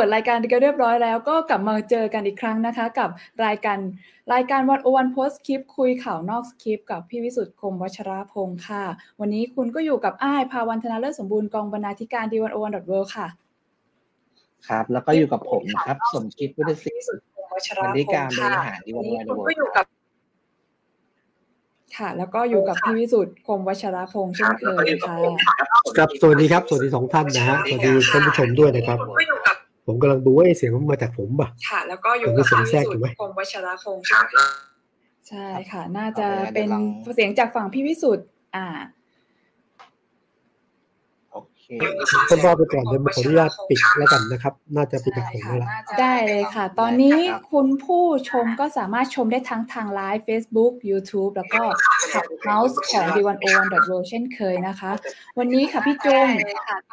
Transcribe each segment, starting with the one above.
ปิดรายการกันเรียบร้อยแล้ว ก็กลับมาเจอกันอีกครั้งนะคะ กับรายการรายการวันโอวันโพสคลิป คุยข่าวนอกคลิป กับพี่วิสุทธ์คมวัชรพงศ์ค่ะ วันนี้คุณก็อยู่กับอ้ายภาวันธนาเลิศสมบูรณ์กองบรรณาธิการดีวันโอวันดอทเวค่ะ ครับ แล้วก็อยู่กับผมนะครับ สมคิดพุทธศิษย์บรรณาธิการบริหารดีวันโอวันดอทเวกับค่ะ แล้วก็อยู่กับพี่วิสุทธ์คมวัชรพงษ์เช่นเคยค่ะครับ สวัสดีครับ สวัสดีสองท่านนะฮะ สวัสดีท่านผู้ชมด้วยนะครับ ผมกำลังดูว่าเสียงมันมาจากผมป่ะ ค่ะ แล้วก็อยู่กับพี่วิสุทธ์คมวัชรพงษ์ใช่ค่ะ น่าจะเป็นเสียงจากฝั่งพี่วิสุทธ์อ่า ต้นรอไปก่อนเดี๋ยวขออนุญาตปิดแล้วกันนะครับ น่าจะปิดจากผมแล้วได้เลยค่ะ ตอนนี้คุณผู้ชมก็สามารถชมได้ทั้งทางไลฟ์ Facebook YouTube แล้วก็ Clubhouse ของ d 1 0 1 w o r l d เช่นเคยนะคะ วันนี้ค่ะพี่จุง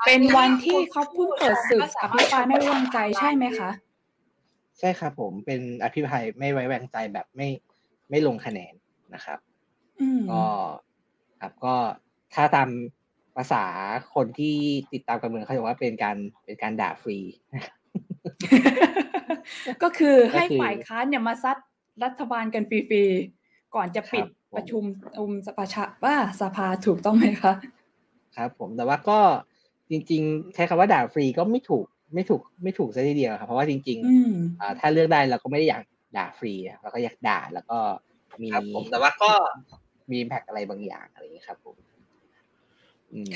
เป็นวันที่เขาเพิ่งเปิดศึกอภิปรายไม่ไว้วางใจใช่ไหมคะ ใช่ครับผมเป็นอภิปรายไม่ไว้วางใจแบบไม่ไม่ลงคะแนนนะครับก็ครับก็ถ้าตาม ภาษาคนที่ติดตามการเมืองเขาบอกว่าเป็นการเป็นการด่าฟรี ก็คือให้ฝ่ายค้านเนี่ยมาซัดรัฐบาลกันฟรีๆก่อนจะปิดประชุมอุมสภาชาว่าสภาถูกต้องไหมคะครับผมแต่ว่าก็จริง ๆ ใช้คำว่าด่าฟรีก็ไม่ถูกไม่ถูกไม่ถูกซะทีเดียวครับเพราะว่าจริงๆถ้าเลือกได้เราก็ไม่ได้อยากด่าฟรีเราก็อยากด่าแล้วก็มีผมแต่ว่าก็มีแพ็กอะไรบางอย่างอะไรอย่างนี้ครับผม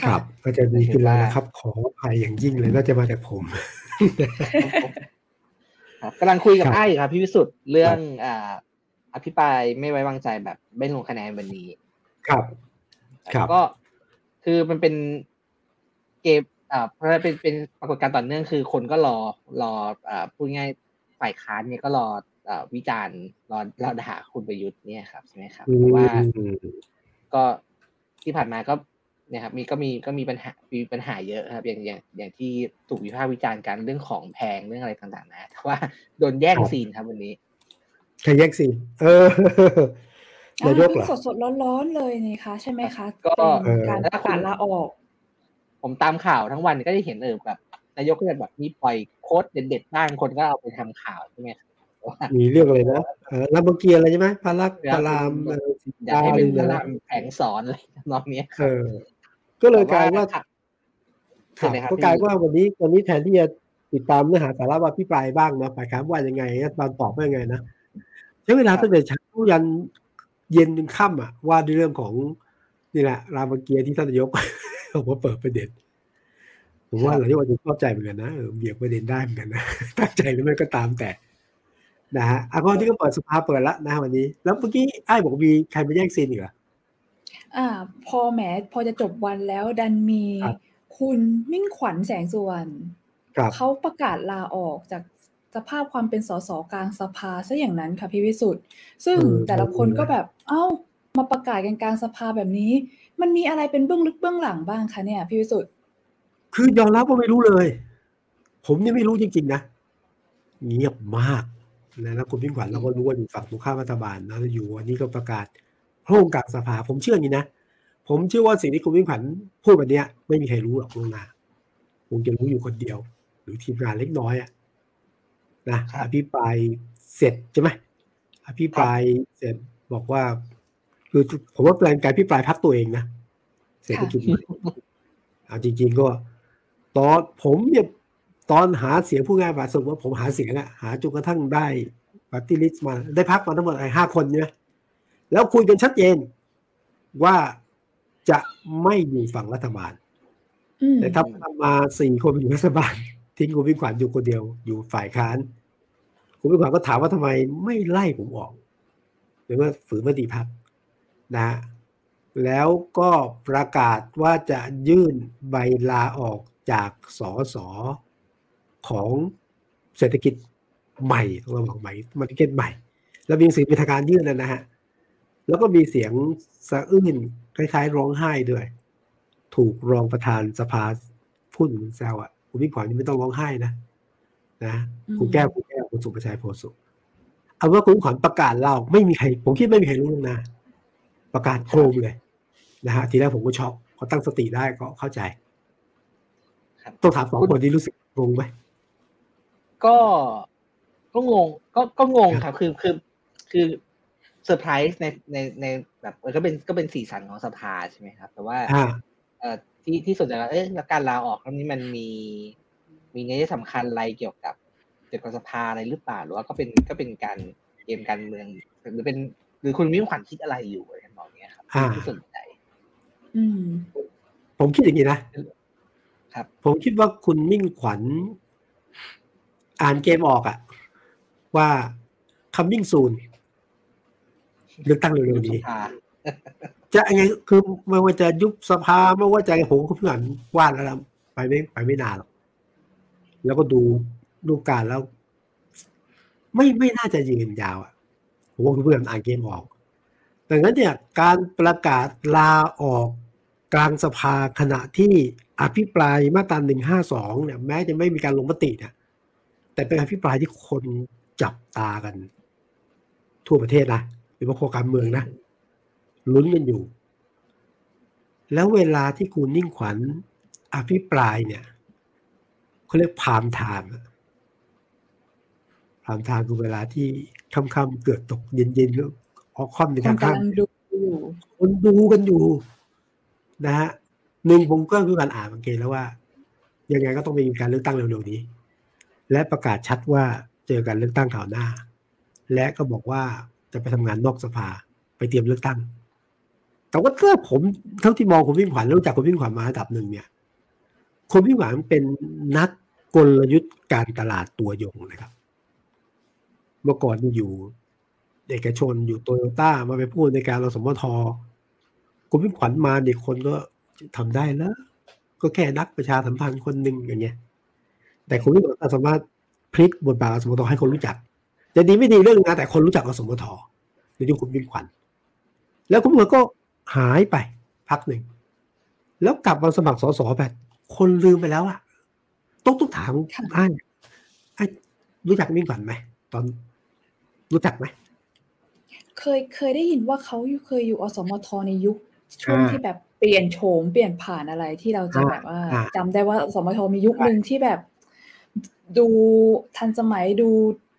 ครับก็จะดีขึ้นแล้วนะครับ ขออภัยอย่างยิ่งเลยน่าจะมาจากผมกำลังคุยกับไอ้ครับพี่วิสุทธ์เรื่องอ่าอภิปรายไม่ไว้วางใจแบบไม่ลงคะแนนวันนี้ ครับ ครับก็คือมันเป็นเกมอ่าเพราะเป็นเป็นปรากฏการณ์ต่อเนื่องคือคนก็รอรออ่าพูดง่ายฝ่ายค้านเนี่ยก็รออ่าวิจารณ์รอรอด่าคุณประยุทธ์เนี่ยครับใช่ไหมครับเพราะว่าก็ที่ผ่านมาก็เนี่ยครับมีก็มีก็มีปัญหามีปัญหาเยอะครับ อย่างอย่างอย่างที่ถูกวิพากษ์วิจารณ์กันเรื่องของแพงเรื่องอะไรต่างๆ นะแต่ว่าโดนแย่งซีนครับวันนี้ใครแย่งซีนเออนายกเหรอสดสดร้อนๆเลยนี่คะใช่ไหมคะก็การประกาศลาออก ผมตามข่าวทั้งวันก็จะเห็นเออแบบนายกก็จะแบบมีปล่อยโค้ดเด็ดๆบ้างคนก็เอาไปทำข่าวใช่ไหมมีเรื่องอะไรนะเออลำบเกียอะไรใช่ไหมพารักพารามอยากให้เป็นพารามแผงสอนอะไรน้องเนี้ยเออ ก็เลยกลายว่าก็กลายว่าวันนี้วันนี้แทนที่จะติดตามเนื้อหาสาระว่าพี่ปลายบ้างนะฝ่ายค้านว่ายังไงตอนตอบว่ายังไงนะใช้เวลาตั้งแต่เช้ายันเย็นจนค่ำอะ ว่าด้วยเรื่องของนี่แหละ รามเกียรติที่ท่านนายกผมว่าเปิดประเด็นผมว่าหลายคนจะเข้าใจเหมือนกันนะเบี่ยงประเด็นได้เหมือนกันนะตั้งใจหรือไม่ก็ตามแต่นะฮะอะพอที่ก็เปิดสภาเปิดแล้วนะวันนี้ แล้วเมื่อกี้ไอ้บอกมีใครมาแย่งซีนอีกเหรอ อ่า พอแหมพอจะจบวันแล้วดันมีคุณมิ่งขวัญแสงสุวรรณเขาประกาศลาออกจากสภาพความเป็นสสกลางสภาซะอย่างนั้นค่ะพี่วิสุทธ์ซึ่งแต่ละคนก็แบบ เอ้า มาประกาศกันกลางสภาแบบนี้ มันมีอะไรเป็นเบื้องลึกเบื้องหลังบ้างคะเนี่ยพี่วิสุทธ์คือยอมรับว่าไม่รู้เลย ผมนี่ไม่รู้จริง ๆ นะ เงียบมากนะแล้วคุณมิ่งขวัญเราก็รู้ว่าอยู่ฝั่งตรงข้ามรัฐบาลนะอยู่วันนี้ก็ประกาศ โครงกลางสภา ผมเชื่อนี้นะ ผมเชื่อว่าสิ่งที่คุณวิ่งผันพูดแบบนี้ไม่มีใครรู้หรอกล่วงหน้าคงจะรู้อยู่คนเดียว หรือทีมงานเล็กน้อยอะนะอภิปรายเสร็จใช่ไหมอภิปรายเสร็จบอกว่า คือผมว่าแปลนการอภิปรายพักตัวเองนะเศรษฐกิจเอาจริง ๆ ก็ ตอนผมเนี่ยตอนหาเสียงผู้ง่ายว่าสมมติว่าผมหาเสียงอะหาจนกระทั่งได้ปฏิริษีมาได้พักมาทั้งหมดไอ้ห้าคนใช่ไหม แล้วคุยกันชัดเจนว่าจะไม่อยู่ฝั่งรัฐบาลแต่ถ้ามาสี่คนอยู่รัฐบาล ทิ้งคุณพิขวัญอยู่คนเดียวอยู่ฝ่ายค้านคุณพิขวัญก็ถามว่าทำไมไม่ไล่ผมออก หรือว่าฝืนมติพักนะ แล้วก็ประกาศว่าจะยื่นใบลาออกจากสอสอของเศรษฐกิจใหม่ต้องระวังใหม่มาติเก็ตใหม่ แล้วมีสิ่งเป็นทางการยื่นนะฮะ แล้วก็มีเสียงสะอื้นคล้ายๆ ร้องไห้ด้วย ถูกรองประธานสภาพูดเหมือนแซวอะคุณพี่ขวัญนี่ไม่ต้องร้องไห้นะนะคุณแก้วคุณแก้วคุณสุประชัยโพสุเอาว่าคุณขวัญประกาศเล่าไม่มีใคร ผมคิดไม่มีใครรู้นะประกาศโครมเลยนะฮะทีแรกผมก็ช็อกพอตั้งสติได้ก็เข้าใจ ต้องถามสองคนที่รู้สึกงงไหมก็ก็งงก็ก็งงครับ คือคือ คือ เซอร์ไพรส์ในในในแบบก็เป็นก็เป็นสีสันของสภาใช่ไหมครับ แต่ว่าเอ่อที่ที่สนใจว่าเอ๊ะแล้วการลาออกครั้งนี้มันมี มีนัยสำคัญอะไรเกี่ยวกับเกี่ยวกับสภาอะไรหรือเปล่าหรือว่าก็เป็นก็เป็นการเกมการเมืองหรือเป็น หรือคุณมิ่งขวัญคิดอะไรอยู่อะไรแบบนี้ครับที่สนใจ อืม ผมคิดอย่างนี้นะครับ ผมคิดว่าคุณมิ่งขวัญ อ่านเกมออกอะว่า coming soon เลือกตั้งเร็วๆนี้จะยังไงคือไม่ว่าจะยุบสภาไม่ว่าจะผมก็เพื่อนว่านแล้วไปไม่ไปไม่นานหรอกแล้วก็ดูดูการแล้ว ไม่ไม่น่าจะยืนยาวอะผมว่าเพื่อนอ่านเกมออกดังนั้นเนี่ยการประกาศลาออกกลางสภาขณะที่อภิปรายมาตราหนึ่งห้าสองเนี่ยแม้จะไม่มีการลงมติเนี่ยแต่เป็นอภิปรายที่คนจับตากัน ทั่วประเทศนะ รือว่าโคการเมืองนะลุ้นกันอยู่ แล้วเวลาที่คุณนิ่งขวัญอภิปรายเนี่ยเขาเรียกพามไทม์พามไทม์คือเวลาที่ค่ำๆเกือบตกเย็นๆออกค่อมในทางข้ามดูอยู่คนดูกันอยู่ นะฮะหนึ่งผมก็คือการอ่านสังเกตแล้วว่า ยังไงก็ต้องมีการเลือกตั้งเร็วๆนี้ และประกาศชัดว่าเจอการเลือกตั้งข่าวหน้า และก็บอกว่า จะไปทำงานนอกสภาไปเตรียมเลือกตั้ง แต่ว่าถ้าผมเท่าที่มองคุณวิ่งขวัญรู้จักคุณวิ่งขวัญมาระดับหนึ่งเนี่ยคุณวิ่งขวัญเป็นนักกลยุทธ์การตลาดตัวยงนะครับ เมื่อก่อนอยู่เอกชนอยู่โตโยต้ามาไปพูดในการเราสมทคุณวิ่งขวัญมาเด็กคนก็ทำได้แล้วก็แค่นักประชาสัมพันธ์คนหนึ่งอย่างเงี้ย แต่คุณวิ่งขวัญสามารถพลิกบทบาทสมมทให้คนรู้จัก จะดีไม่ดีเรื่องนะแต่คนรู้จักอสมทในยุคคุณวิ่งขวัญแล้วคุณวิ่งก็หายไปพักหนึ่ง แล้วกลับมาสมัครสสแบบคนลืมไปแล้วอะต้องต้องถามไอ้ไอ้รู้จักมิ่งขวัญไหมตอนรู้จักไหมเคยเคยได้ยินว่าเขาเคยอยู่อสมทในยุคช่วงที่แบบเปลี่ยนโฉมเปลี่ยนผ่านอะไรที่เราจะแบบว่าจำได้ว่าอสมทมียุคหนึ่งที่แบบ ดูทันสมัยดู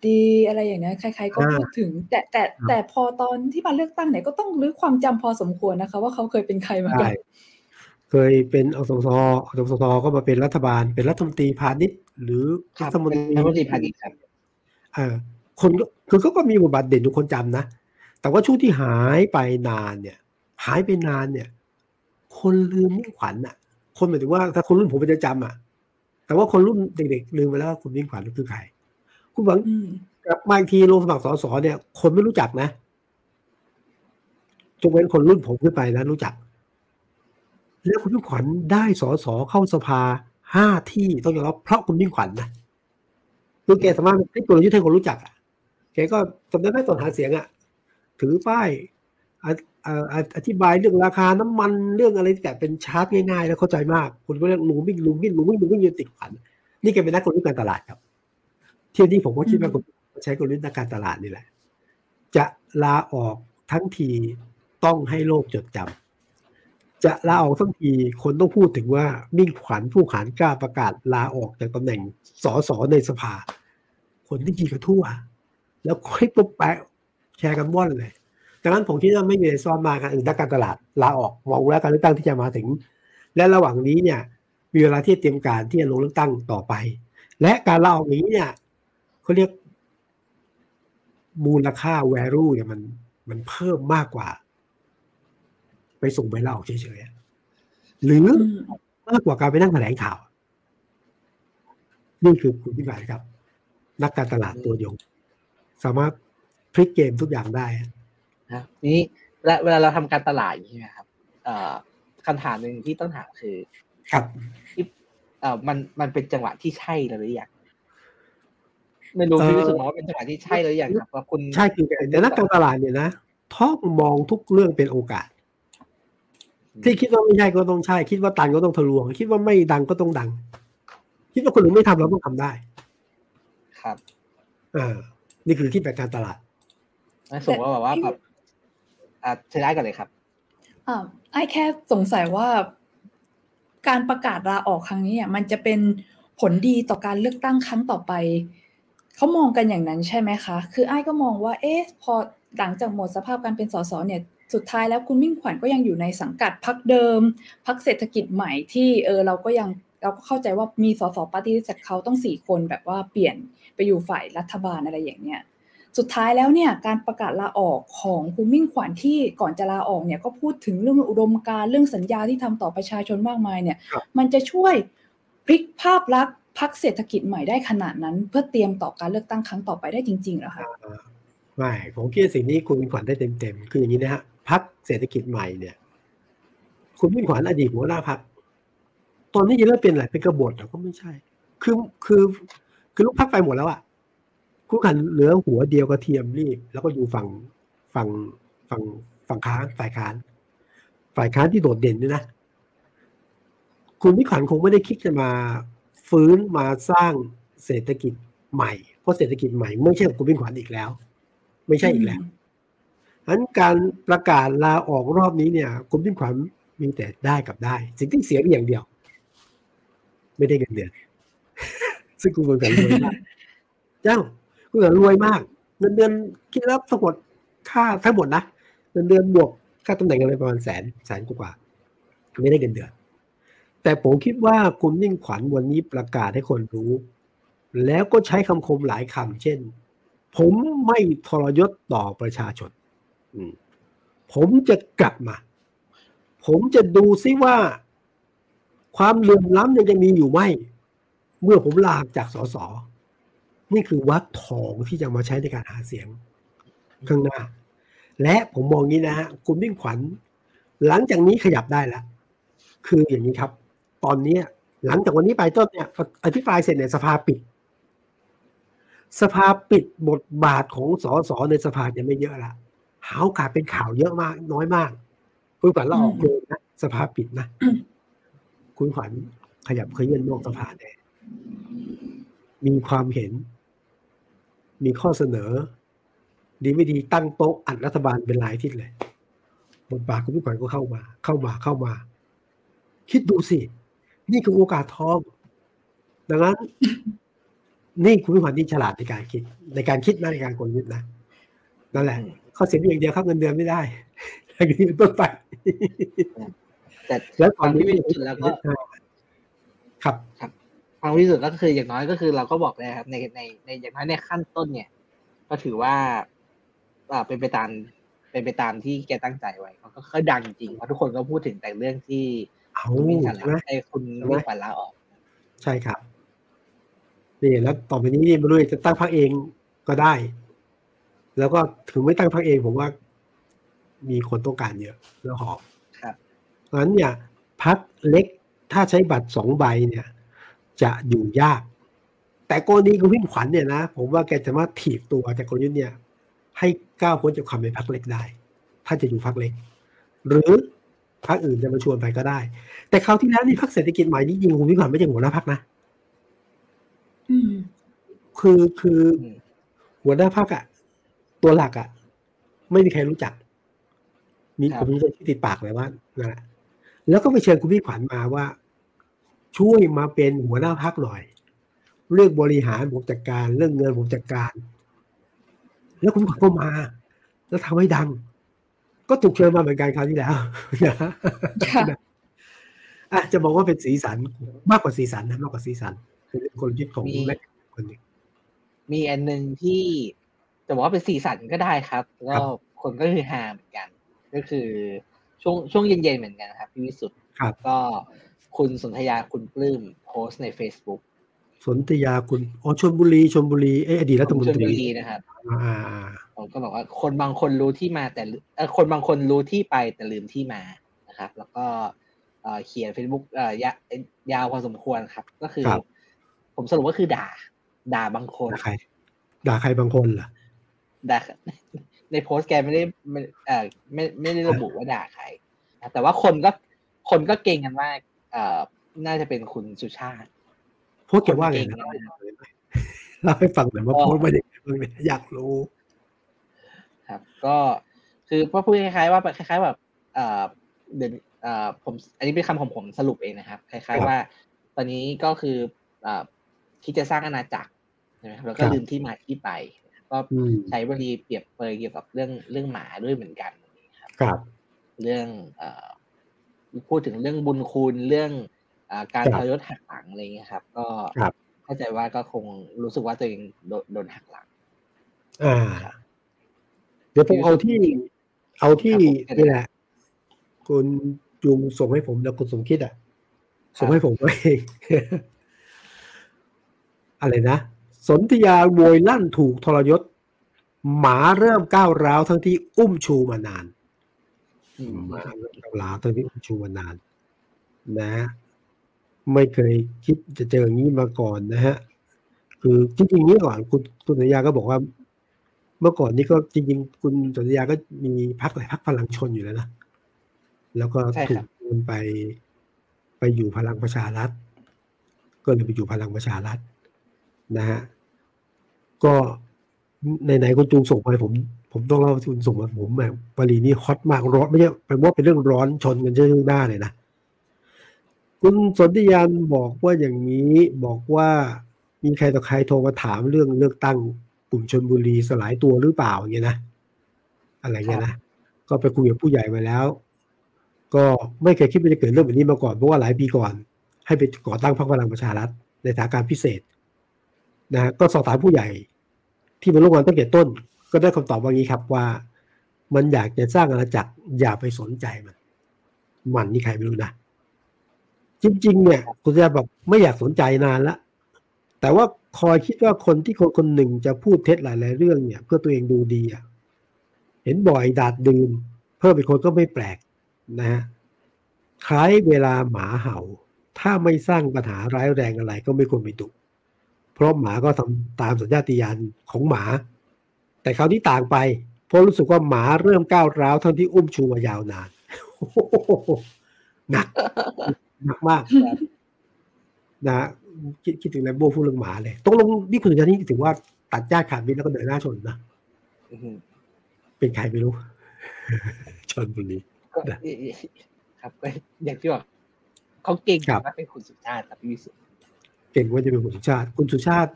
ดีอะไรอย่างนี้ใคร ๆ ก็พูดถึง แต่แต่แต่พอตอนที่มาเลือกตั้งเนี่ยก็ต้องรื้อความจำพอสมควรนะคะ ว่าเขาเคยเป็นใครมาก่อนเคยเป็นอสสอสสก็มาเป็นรัฐบาล เป็นรัฐมนตรีพาณิชย์หรือรัฐมนตรีรัฐมนตรีพาณิชย์ครับเออคนก็คือเขาก็มีบทบาทเด่นทุกคนจำนะแต่ว่าช่วงที่หายไปนานเนี่ย หายไปนานเนี่ย คนลืมมิ่งขวัญอะ คนหมายถึงว่าถ้าคนรุ่นผมจะจำอะแต่ว่าคนรุ่นเด็กๆลืมไปแล้วว่าคุณมิ่งขวัญคือใคร คุณหวังกลับมาอีกทีลงสมัครสสเนี่ย คนไม่รู้จักนะจงเป็นคนรุ่นผมขึ้นไปนะรู้จัก แล้วคุณมิ่งขวัญได้สอสอเข้าสภาห้าที่ต้องยอมรับเพราะคุณมิ่งขวัญนะคือแกสามารถพลิกกลยุทธ์ให้คนรู้จักอะแกก็จำได้ไหมตอนหาเสียงอะถือป้ายอธิบายเรื่องราคาน้ำมันเรื่องอะไรที่แบบเป็นชาร์ตง่ายๆ แล้วเข้าใจมาก คุณก็เรียกลุงมิ่งลุงมิ่งลุงมิ่งลุงมิ่งยืนติดขวัญนี่แกเป็นนักกลยุทธ์การตลาดครับเที่ยวนี้ผมก็คิดว่าคุณใช้กลยุทธ์การตลาดนี่แหละ จะลาออกทั้งทีต้องให้โลกจดจำจะลาออกทั้งทีคนต้องพูดถึงว่ามิ่งขวัญผู้ขานกล้าประกาศลาออกจากตำแหน่งสสในสภา คนที่กี่กระทั่ว แล้วค่อยปุ๊บแปะแชร์กันว่อนเลยดังนั้นผมคิดว่าไม่มีซ้อนมาการอื่นนักการตลาดลาออกมองแล้วการเลือกตั้งที่จะมาถึง และระหว่างนี้เนี่ยมีเวลาที่เตรียมการที่จะลงเลือกตั้งต่อไป และการลาออกนี้เนี่ย เขาเรียกมูลค่า value เนี่ยมันมันเพิ่มมากกว่า ไปส่งใบลาออกเฉยๆหรือมากกว่าการไปนั่งแถลงข่าว นี่คือคุณพิบายครับ นักการตลาดตัวยง สามารถพลิกเกมทุกอย่างได้นะนี้เวลาเราทำการตลาดใช่ไหมครับคำถามหนึ่งที่ต้องถามคือ ครับที่เอ่อมันมันเป็นจังหวะที่ใช่หรือยัง ไม่รู้พี่รู้สึกว่าเป็นจังหวะที่ใช่หรือยังครับว่าคุณใช่คือแต่นักการตลาดเนี่ยนะท้องมองทุกเรื่องเป็นโอกาส ที่คิดว่าไม่ใช่ก็ต้องใช่ คิดว่าตันก็ต้องทะลวง คิดว่าไม่ดังก็ต้องดัง คิดว่าคนอื่นไม่ทำเราต้องทำได้ ครับอ่านี่คือคิดแบบการตลาดไม่สมว่าแบบว่าแบบอ่าใช้ได้กันเลยครับอ่าไอ้แค่สงสัยว่าการประกาศลาออกครั้งนี้อะมันจะเป็นผลดีต่อการเลือกตั้งครั้งต่อไป เขามองกันอย่างนั้นใช่ไหมคะ คือไอ้ก็มองว่า เอ๊ะ พอหลังจากหมดสภาพการเป็นสสเนี่ย สุดท้ายแล้วคุณมิ่งขวัญก็ยังอยู่ในสังกัดพักเดิม พักเศรษฐกิจใหม่ที่เออเราก็ยังเราก็เข้าใจว่ามีสสปาร์ตี้จากเขาต้องสี่คนแบบว่าเปลี่ยนไปอยู่ฝ่ายรัฐบาลอะไรอย่างเนี้ย สุดท้ายแล้วเนี่ยการประกาศลาออกของคุณมิ่งขวัญที่ก่อนจะลาออกเนี่ยก็พูดถึงเรื่องอุดมการเรื่องสัญญาที่ทำต่อประชาชนมากมายเนี่ย มันจะช่วยพลิกภาพลักษณ์ พักเศรษฐกิจใหม่ได้ขนาดนั้น เพื่อเตรียมต่อการเลือกตั้งครั้งต่อไปได้จริงๆหรอคะไม่ผมคิดสิ่งนี้คุณมิ่งขวัญได้เต็มๆคืออย่างนี้นะฮะพักเศรษฐกิจใหม่เนี่ย คุณมิ่งขวัญอดีตหัวหน้าพักตอนนี้จะเริ่มเป็นอะไรเป็นกบฏหรอก็ไม่ใช่ คือคือ คือลูกพักไปหมดแล้วอะคู่ขันเหลือหัวเดียวกระเทียมรีบ แล้วก็อยู่ฝั่งฝั่งฝั่งฝั่งค้านฝ่ายค้าน ฝ่ายค้านที่โดดเด่นด้วยนะคุณพิขันคงไม่ได้คิดจะมา ฟื้นมาสร้างเศรษฐกิจใหม่ เพราะเศรษฐกิจใหม่ไม่ใช่คุณพิขวัญอีกแล้ว ไม่ใช่อีกแล้วฉะนั้นการประกาศลาออกรอบนี้เนี่ย คุณพิขวัญมีแต่ได้กับได้ สิ่งที่เสียอย่างเดียว ไม่ได้เงินเดือน ซึ่งคุณพิขวัญรวยมากเจ้าคุณพิขวัญรวยมากเงินเดือนคิดแล้วทั้งหมดค่าทั้งหมดนะเงินเดือนบวกค่าตำแหน่งอะไรประมาณแสนแสนกว่าไม่ได้เงินเดือน แต่ผมคิดว่าคุณนิ่งขวัญวันนี้ประกาศให้คนรู้ แล้วก็ใช้คำคมหลายคำเช่น ผมไม่ทรยศต่อประชาชนผมจะกลับมา ผมจะดูซิว่า ความเหลื่อมล้ำยังจะมีอยู่ไหมเมื่อผมลาจากสสนี่คือวัดทองที่จะมาใช้ในการหาเสียงข้างหน้า และผมมองงี้นะฮะคุณมิ่งขวัญ หลังจากนี้ขยับได้แล้วคืออย่างนี้ครับ ตอนนี้หลังจากวันนี้ไปต้นเนี่ยอธิบายเสร็จเนี่ยสภาปิด สภาปิดบทบาทของสสในสภาจะไม่เยอะละหาโอกาสเป็นข่าวเยอะมาก น้อยมาก คุณขวัญเราออกเลยนะสภาปิดนะ คุณขวัญขยับขยื่นนอกสภาแน่มีความเห็น มีข้อเสนอ ดีไม่ดีตั้งโต๊ะอัดรัฐบาลเป็นลายทิศเลย บทบาทคุณขวัญก็เข้ามา เข้ามาเข้ามา คิดดูสิ นี่คือโอกาสทอง ดังนั้น นี่คุณพิพันธ์นี่ฉลาดในการคิด ในการคิดนะในการกลยุทธ์นะนั่นแหละข้อเสียอย่างเดียวครับเงินเดือนไม่ได้อย่างนี้เป็นต้นไปแต่แล้วตอนนี้ที่สุดแล้วก็ครับครับความที่สุดก็คืออย่างน้อยก็คือเราก็บอกเลยครับในในในอย่างน้อยในขั้นต้นเนี่ย ก็ถือว่าอ่าเป็นไปตามเป็นไปตามที่แกตั้งใจไว้ก็ค่อยดังจริงเพราะทุกคนก็พูดถึงแต่เรื่องที่ เอาใช่ไหมไอ้คุณไม่ฝันลาออก ใช่ครับนี่แล้วต่อไปนี้นี่ไม่รู้จะตั้งพรรคเองก็ได้ แล้วก็ถึงไม่ตั้งพรรคเองผมว่า มีคนต้องการเยอะแล้วหอบครับเพราะฉะนั้นเนี่ยพักเล็กถ้าใช้บัตรสองใบเนี่ย จะอยู่ยาก แต่กรณีคุณพิมขวัญเนี่ยนะผมว่าแกจะมาถีบตัวจากคนยุทธเนี่ย ให้ก้าวพ้นจากความเป็นพักเล็กได้ ถ้าจะอยู่พักเล็ก หรือ พรรคอื่นจะมาชวนไปก็ได้ แต่คราวที่แล้วนี่พรรคเศรษฐกิจใหม่นี่ยิงคุณพิพันธ์ไม่ใช่หัวหน้าพรรคนะคือคือหัวหน้าพรรคอะตัวหลักอะไม่มีใครรู้จัก มีผมมีที่ติดปากเลยว่านั่นแหละแล้วก็ไปเชิญคุณพิพันธ์มาว่า ช่วยมาเป็นหัวหน้าพรรคหน่อย เรื่องบริหารผมจัดการ เรื่องเงินผมจัดการ แล้วคุณพิพันธ์ก็มา แล้วทำให้ดัง ก็ถูกเชิญมาเหมือนกันคราวที่แล้วนะอะจะบอกว่าเป็นสีสันมากกว่าสีสันนะมากกว่าสีสันเป็นคนยึดของแม่คนนึงมีอันหนึ่งที่จะบอกว่าเป็นสีสันก็ได้ครับก็คนก็คือฮาเหมือนกัน ก็คือช่วงช่วงเย็นๆเหมือนกันครับพี่วิสุทธ์ก็คุณสนธยาคุณปลื้มโพสใน Facebook สนธยาคุณอ๋อชนบุรีชนบุรีเออดีรัฐมนตรีนะครับอ่าผมก็บอกว่าคนบางคนรู้ที่มาแต่คนบางคนรู้ที่ไปแต่ลืมที่มานะครับ แล้วก็เขียน Facebook เอ่อยาวพอสมควรครับ ก็คือ ผมสรุปว่าคือด่า ด่าบางคนด่าใคร ด่าใครบางคนล่ะด่าในโพสต์แกไม่ได้ไม่เอ่อไม่ไม่ได้ระบุว่าด่าใครแต่ว่าคนก็คนก็เก่งกันว่าเอ่อน่าจะเป็นคุณสุชาติโพสต์แกว่าไงนะเราให้ฟังหน่อยว่าโพสต์ไม่ได้อยากรู้ ครับ ก็คือพอพูดคล้ายๆว่าคล้าย ๆ แบบเอ่อเดือนเอ่อผมอันนี้เป็นคำของผมสรุปเองนะครับ คล้าย ๆ ว่า ตอนนี้ก็คือเอ่อคิดจะสร้างอาณาจักรนะครับแล้วก็ลืมที่มาที่ไป ก็ใช้บริเปรียบเปยเกี่ยวกับเรื่องเรื่องหมาด้วยเหมือนกันครับ เรื่องเอ่อพูดถึงเรื่องบุญคุณเรื่องอ การทรยศหักหลังอะไรเงี้ยครับ ก็เข้าใจว่าก็คงรู้สึกว่าตัวเองโดนหักหลัง อ่า เดี๋ยวผมเอาที่ เอาที่นี่แหละคุณจุงส่งให้ผมแล้วคุณสมคิดอะส่งให้ผมเองอะไรนะสนธยาโวยลั่นถูกทรยศ หมาเริ่มก้าวร้าวทั้งที่อุ้มชูมานานหมาเริ่มก้าวร้าวทั้งที่อุ้มชูมานาน นะ ไม่เคยคิดจะเจออย่างนี้มาก่อนนะฮะ คือจริงๆนี้ก่อนคุณคุณสัญญาก็บอกว่า เมื่อก่อนนี้ก็จริงๆ คุณสัญญาก็มีพักหลายพักพลังชนอยู่แล้วนะ แล้วก็ถูกมันไปไปอยู่พลังประชารัฐ ก็เลยไปอยู่พลังประชารัฐนะฮะ ก็ไหนๆคุณจูงส่งมาผม ผมต้องเล่าคุณส่งมาผมแบบปรีนี่ฮอตมากร้อนไม่ใช่แปลว่าเป็นเรื่องร้อนชนกันเชื่อหน้าเลยนะ คุณสนธิยานบอกว่าอย่างนี้บอกว่ามีใครต่อใครโทรมาถามเรื่องเลือกตั้งกลุ่มชนบุรีสลายตัวหรือเปล่าอย่างเงี้ยนะอะไรเงี้ยนะก็ไปคุยกับผู้ใหญ่มาแล้ว ก็ไม่เคยคิดว่าจะเกิดเรื่องแบบนี้มาก่อนเพราะว่าหลายปีก่อน ให้ไปก่อตั้งพรรคพลังประชารัฐในสถานการณ์พิเศษนะก็สอบถามผู้ใหญ่ ที่มาร่วมงานตั้งแต่ต้น ก็ได้คำตอบว่างี้ครับว่า มันอยากจะสร้างอาณาจักรอย่าไปสนใจมัน มันนี่ใครไม่รู้นะ จริง ๆ เนี่ย คุณจะบอกไม่อยากสนใจนานละแต่ว่าคอยคิดว่าคนที่คนคนหนึ่งจะพูดเท็จหลาย ๆ เรื่องเนี่ย เพื่อตัวเองดูดีอะเห็นบ่อยดาดดื่มเพิ่มเป็นคนก็ไม่แปลกนะฮะคล้ายเวลาหมาเห่า ถ้าไม่สร้างปัญหาร้ายแรงอะไรก็ไม่ควรไปดุเพราะหมาก็ทำตามสัญชาตญาณของหมา แต่คราวนี้ต่างไปเพราะรู้สึกว่าหมาเริ่มก้าวร้าวทั้งที่อุ้มชูมายาวนานหนัก หนักมากนะคิดคิดถึงแลมโบ้พูดเรื่องหมาเลยต้องลงนี่คุณจะนี่ถือว่าตัดญาติขาดมิตรแล้วก็เดินหน้าชนนะเป็นใครไม่รู้ชนบุรีครับก็อย่างที่บอกเขาเก่งมากเป็นคุณสุชาติครับพี่วิสุทธิเก่งว่าจะเป็นคุณสุชาติ คุณสุชาติ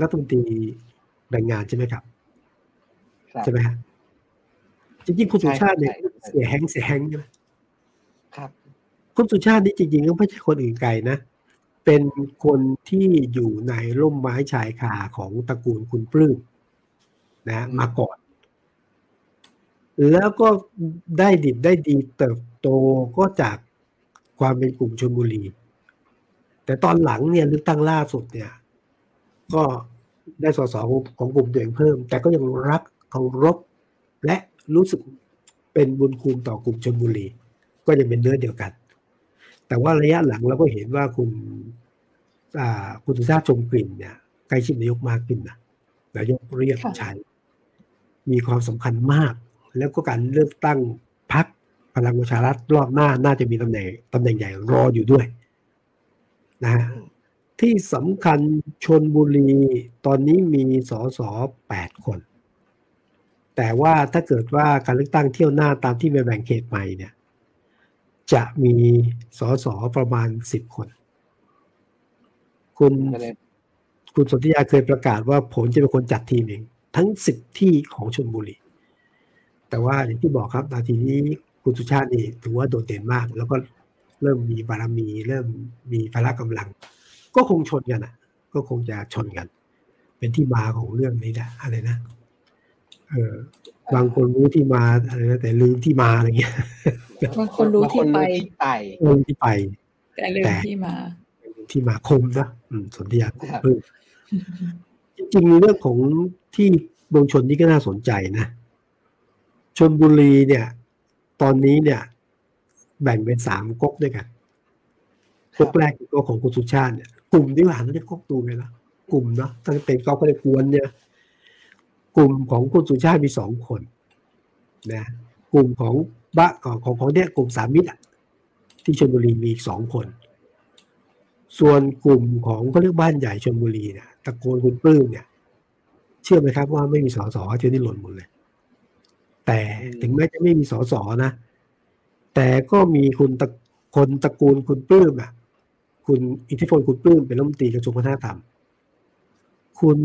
รัฐมนตรีแรงงานใช่ไหมครับใช่ไหมฮะจริงๆคุณสุชาติเนี่ยเสียแห้งเสียแห้งใช่ไหมครับ คุณสุชาตินี่จริงๆก็ไม่ใช่คนอื่นไกลนะ เป็นคนที่อยู่ในร่มไม้ชายคาของตระกูลคุณปลื้มนะมาก่อน แล้วก็ได้ดิบได้ดีเติบโตก็จากความเป็นกลุ่มชนบุรี แต่ตอนหลังเนี่ยเลือกตั้งล่าสุดเนี่ย ก็ได้สสของกลุ่มตัวเองเพิ่ม แต่ก็ยังรักเคารพและรู้สึกเป็นบุญคุณต่อกลุ่มชนบุรี ก็ยังเป็นเนื้อเดียวกัน แต่ว่าระยะหลังเราก็เห็นว่าคุณคุณสุชาติชมกลิ่นเนี่ยใกล้ชิดนายกมากขึ้นนะนายกเรียกใช้มีความสำคัญมาก แล้วก็การเลือกตั้งพักพลังประชารัฐรอบหน้าน่าจะมีตำแหน่งตำแหน่งใหญ่รออยู่ด้วยนะฮะที่สำคัญชนบุรีตอนนี้มีสอสอแปดคน แต่ว่าถ้าเกิดว่าการเลือกตั้งเที่ยวหน้าตามที่ไปแบ่งเขตใหม่เนี่ย จะมีสอสอประมาณสิบคน คุณคุณสนธิยาเคยประกาศว่าผมจะเป็นคนจัดทีมเอง ทั้งสิบที่ของชนบุรี แต่ว่าอย่างที่บอกครับนาทีนี้คุณสุชาตินี่ถือว่าโดดเด่นมาก แล้วก็เริ่มมีบารมี เริ่มมีพละกำลัง ก็คงชนกันอะ ก็คงจะชนกัน เป็นที่มาของเรื่องนี้แหละอะไรนะ เออ บางคนรู้ที่มาอะไรนะแต่ลืมที่มาอะไรเงี้ยบางคนรู้ที่ไปรู้ที่ไป แต่ลืมที่มา ที่มาคมนะอืมสนธิยาเพิ่มจริงๆเรื่องของที่เมืองชนนี่ก็น่าสนใจนะชนบุรีเนี่ย ตอนนี้เนี่ย แบ่งเป็นสามก๊กด้วยกันก๊กแรกคือก๊กของคุณสุชาติเนี่ยกลุ่มที่ว่าเรียกก๊กตูไปแล้วกลุ่มเนาะตั้งเป็นก๊กก็เลยกวนเนี่ย กลุ่มของคุณสุชาติมีสองคนนะกลุ่มของบ้าของของเนี่ยกลุ่มสามมิตรที่ชลบุรีมีสองคน ส่วนกลุ่มของเขาเรียกบ้านใหญ่ชลบุรีเนี่ยตะโกนคุณปลื้มเนี่ย เชื่อไหมครับว่าไม่มีสอสเที่นี้หล่นหมดเลย แต่ถึงแม้จะไม่มีสอสอนะ แต่ก็มีคุณตะคนตระกูลคุณปลื้มอะ คุณอิทธิพลคุณปลื้มเป็นรัฐมนตรีกระทรวงวัฒนธรรม คุณ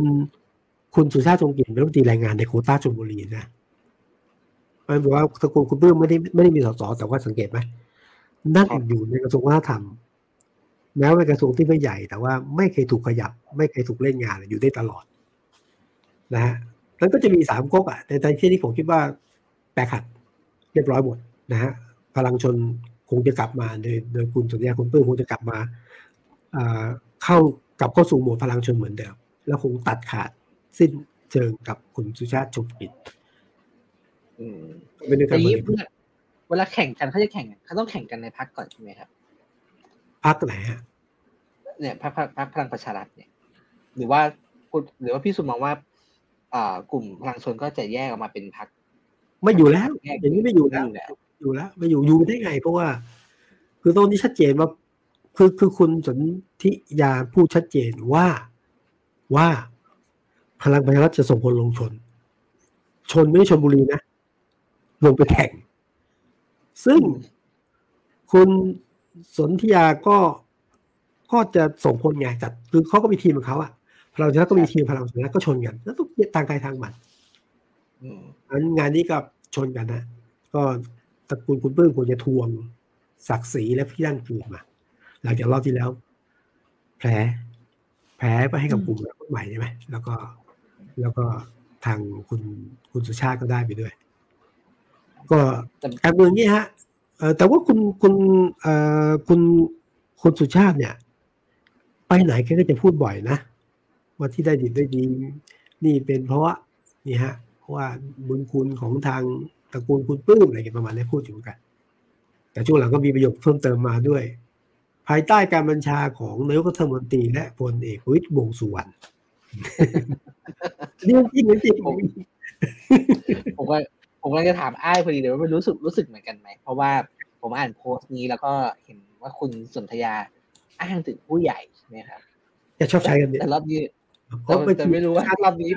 คุณสุชาติชงกินเป็นรัฐมนตรีแรงงานในโคต้าชลบุรีนะมันบอกว่าตระกูลคุณเพิ่มไม่ได้ไม่ได้มีสสแต่ว่าสังเกตไหมนั่งอยู่ในกระทรวงวัฒนธรรม แม้ว่าเป็นกระทรวงที่ไม่ใหญ่ แต่ว่าไม่เคยถูกขยับ ไม่เคยถูกเล่นงานอยู่ได้ตลอด นะฮะแล้วก็จะมีสามก๊กอะในในที่นี้ผมคิดว่าแตกหักเรียบร้อยหมดนะฮะพลังชนคงจะกลับมาโดยโดยคุณสุริยาคุณเพิ่มคงจะกลับมาเข้ากลับเข้าสู่หมวดพลังชนเหมือนเดิม แล้วคงตัดขาด สิ้นเชิงกับคุณสุชาติชมกิจเป็นการนี้เวลาแข่งกันเขาจะแข่งเขาต้องแข่งกันในพักก่อนใช่ไหมครับพักไหนฮะเนี่ยพักพักพลังประชารัฐเนี่ย หรือว่าหรือว่าพี่สุมองว่าอ่ากลุ่มพลังชนก็จะแยกออกมาเป็นพักไม่อยู่แล้ว อย่างนี้ไม่อยู่แล้วอยู่แล้วไม่อยู่อยู่ได้ไง เพราะว่า คือตอนนี้ชัดเจนว่า คือคือคุณสนธิยาพูดชัดเจนว่าว่า พลังประชารัฐจะส่งคนลงชน ชนไม่ใช่ชนบุรีนะ ลงไปแข่ง ซึ่งคุณสนธิยาก็ก็จะส่งคนไงจัดคือเขาก็มีทีมของเขาอะพลังประชารัฐก็มีทีมพลังประชารัฐก็ชนกัน แล้วต้องทางใครทางมันอันงานนี้ก็ชนกันนะก็ตระกูลคุณเปิ้ลควรจะทวงศักดิ์ศรีและพี่ด้านคืนมาหลังจากรอบที่แล้ว แผลแพ้ไปให้กับกลุ่มใหม่ใช่ไหมแล้วก็ แล้วก็ทางคุณคุณสุชาติก็ได้ไปด้วย ก็การเมืองนี้ฮะแต่ว่าคุณคุณคุณคุณสุชาติเนี่ย ไปไหนแกก็จะพูดบ่อยนะว่าที่ได้ดีได้ดี นี่เป็นเพราะว่านี่ฮะเพราะว่าบุญคุณของทางตระกูลคุณปื้มอะไรกันประมาณนี้พูดถึงกัน แต่ช่วงหลังก็มีประโยคเพิ่มเติมมาด้วย ภายใต้การบัญชาของนายกรัฐมนตรีและพลเอกวิทย์วงสุวรรณ นี่จริงจริงผมผมก็ผมก็จะถามอ้ายพอดีเลยว่ารู้สึกรู้สึกเหมือนกันไหม เพราะว่าผมอ่านโพสต์นี้แล้วก็เห็นว่าคุณสนธยาอ้างถึงผู้ใหญ่นะครับจะชอบใช้กันแต่รอบนี้แต่ไม่รู้ว่ารอบนี้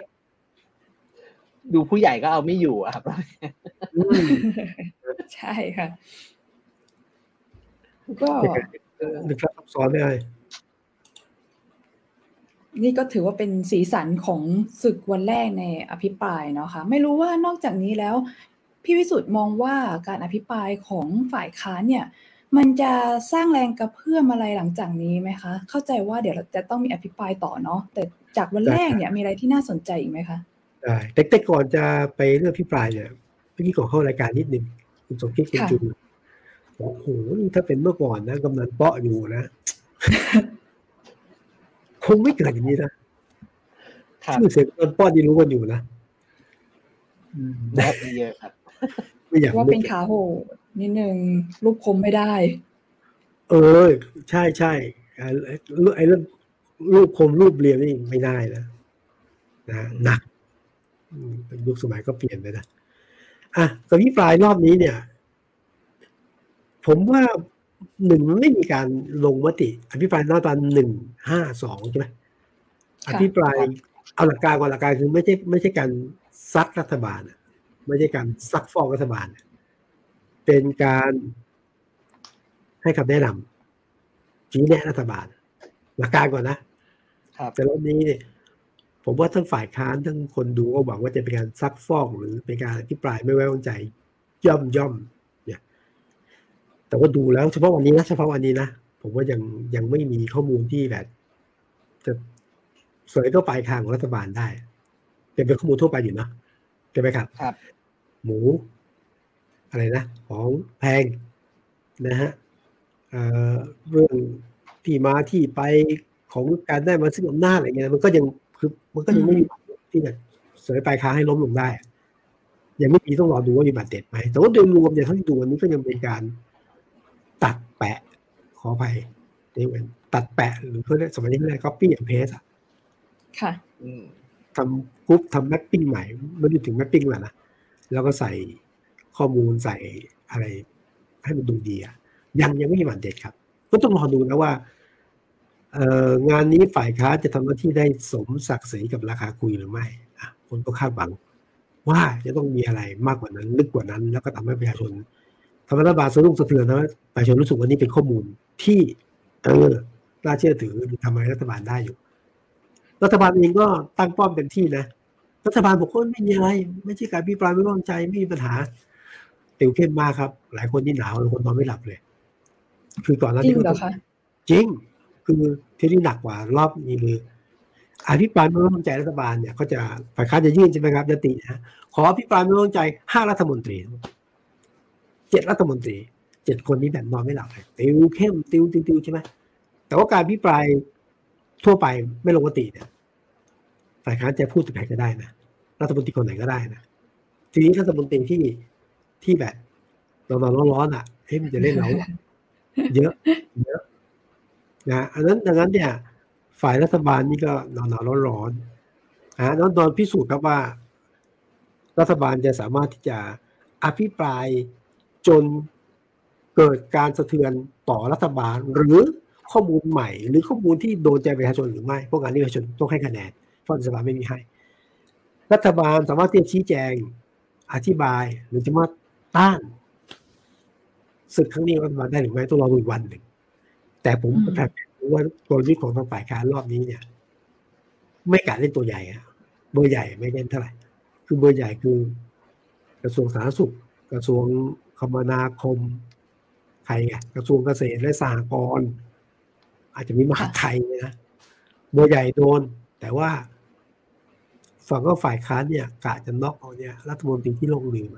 ดูผู้ใหญ่ก็เอาไม่อยู่ครับใช่ค่ะก็นึกซับซ้อนได้ นี่ก็ถือว่าเป็นสีสันของศึกวันแรกในอภิปรายเนาะคะ่ะไม่รู้ว่านอกจากนี้แล้วพี่วิสุทธ์มองว่าการอภิปรายของฝ่ายค้านเนี่ยมันจะสร้างแรงกระเพื่อมอะไรหลังจากนี้ไหมคะ เข้าใจว่าเดี๋ยวเราจะต้องมีอภิปรายต่อเนาะแต่จากวันแรกเนี่ยมีอะไรที่น่าสนใจอีกไหมคะได้แต่ก่อนจะไปเรื่องอภิปรายเนี่ยเมื่อกี้ก่อนเข้ารายการนิดนึงคุณสมคิดคุณจุนโอ้โหถ้าเป็นเมื่อก่อนนะกำนันเปาะอยู่นะ คงไม่เกิดอย่างนี้นะชื่อเสียงกำนันเปาะที่รู้กันอยู่นะได้เยอะครับไม่อยากว่าเป็นขาโหนิดนึงรูปคมไม่ได้ เออ ใช่ใช่ไอ้เรื่องรูปคมรูปเรียงนี่ไม่ได้นะนะหนักยุคสมัยก็เปลี่ยนไปนะอะกับพี่ปลายรอบนี้เนี่ย ผมว่า หนึ่งมันไม่มีการลงมติ อภิปรายหน้าตาหนึ่งห้าสองใช่ไหมอภิปรายเอาหลักการก่อนหลักการคือไม่ใช่ไม่ใช่การซัดรัฐบาลไม่ใช่การซักฟอกรัฐบาล เป็นการให้คำแนะนำชี้แนะรัฐบาล หลักการก่อนนะแต่รอบนี้เนี่ยผมว่าทั้งฝ่ายค้านทั้งคนดูก็หวังว่าจะเป็นการซักฟอกหรือเป็นการอภิปรายไม่ไว้วางใจ ย่อมย่อม แต่ว่าดูแล้วเฉพาะวันนี้นะเฉพาะวันนี้นะผมว่ายังยังไม่มีข้อมูลที่แบบ จะสวยก็ปลายทางของรัฐบาลได้เป็นเป็นข้อมูลทั่วไปอยู่นะใช่ไหมครับครับ หมู อะไรนะ ของแพงนะฮะเรื่องที่มาที่ไปของการได้มาซึ่งอำนาจอะไรเงี้ยมันก็ยังคือมันก็ยังไม่มีที่จะเสยปลายค้าให้ล้มลงได้ ยังไม่มีต้องรอดูว่ามีบาดเจ็บไหมแต่ว่าโดยรวมอย่างที่ดูวันนี้ก็ยังเป็นการ ตัดแปะ ขอไปนี่เป็นตัดแปะ หรือเพื่อสมัยนี้เรียก copy and paste อะค่ะทำกรุ๊ปทำ mapping ใหม่ไม่ได้ถึง mapping แล้วนะแล้วก็ใส่ข้อมูลใส่อะไรให้มันดูดีอะยังยังไม่มีหมัดเด็ดครับ ก็ต้องรอดูนะว่าเอ่องานนี้ฝ่ายค้านจะทำหน้าที่ได้สมศักดิ์ศรีกับราคาคุยหรือไม่อะคนก็คาดหวัง ว่าจะต้องมีอะไรมากกว่านั้น ลึกกว่านั้น แล้วก็ทำให้ประชาชน ทำรัฐบาลสะดุ้งสะเทือนนะประชาชนรู้สึกว่านี่เป็นข้อมูลที่เออน่าเชื่อถือทำให้รัฐบาลได้อยู่ รัฐบาลเองก็ตั้งป้อมเต็มที่นะรัฐบาลบอกว่าไม่มีอะไร ไม่ใช่การพิปรายไม่วางใจไม่มีปัญหาติวเข้มมากครับ หลายคนนี่หนาวหลายคนนอนไม่หลับเลย คือก่อนหน้านี้ก็จริง คือที่นี่หนักกว่ารอบนี้คืออภิปรายไม่ไว้วางใจรัฐบาลเนี่ยก็จะฝ่ายค้านจะยื่นใช่ไหมครับยตินะขออภิปรายไม่ไว้วางใจห้ารัฐมนตรี เจ็ดรัฐมนตรีเจ็ดคนนี้แบบนอนไม่หลับเลยติวเข้มติวติวติวใช่ไหมแต่ว่าการอภิปรายทั่วไปไม่ลงมติเนี่ยฝ่ายค้านจะพูดถึงใครก็ได้นะรัฐมนตรีคนไหนก็ได้นะทีนี้รัฐมนตรีที่ที่แบบร้อนร้อนอะเฮ้ยมันจะเล่นเราเยอะเยอะนะอันนั้นดังนั้นเนี่ย ฝ่ายรัฐบาลนี่ก็หนาวหนาวร้อนร้อนนะนอนพิสูจน์ครับว่า รัฐบาลจะสามารถที่จะอภิปราย จนเกิดการสะเทือนต่อรัฐบาล หรือข้อมูลใหม่ หรือข้อมูลที่โดนใจประชาชนหรือไม่ พวกงานนี้ประชาชนต้องให้คะแนนเพราะรัฐบาลไม่มีให้ รัฐบาลสามารถที่จะชี้แจงอธิบายหรือจะมาต้านศึกครั้งนี้รัฐบาลได้หรือไม่ต้องรออีกวันหนึ่งแต่ผมแบบว่ากลยุทธ์ของทางฝ่ายค้านรอบนี้เนี่ย ไม่กะเล่นตัวใหญ่อะเบอร์ใหญ่ไม่เล่นเท่าไหร่คือเบอร์ใหญ่คือกระทรวงสาธารณสุข กระทรวง มนาคม ใครไงกระทรวงเกษตรและสหกรณ์อาจจะมีมหาไทยนะเบอร์ใหญ่โดน แต่ว่า ฝั่งก็ฝ่ายค้านเนี่ยกะจะน็อกเอาเนี่ยรัฐมนตรีที่ลงลืม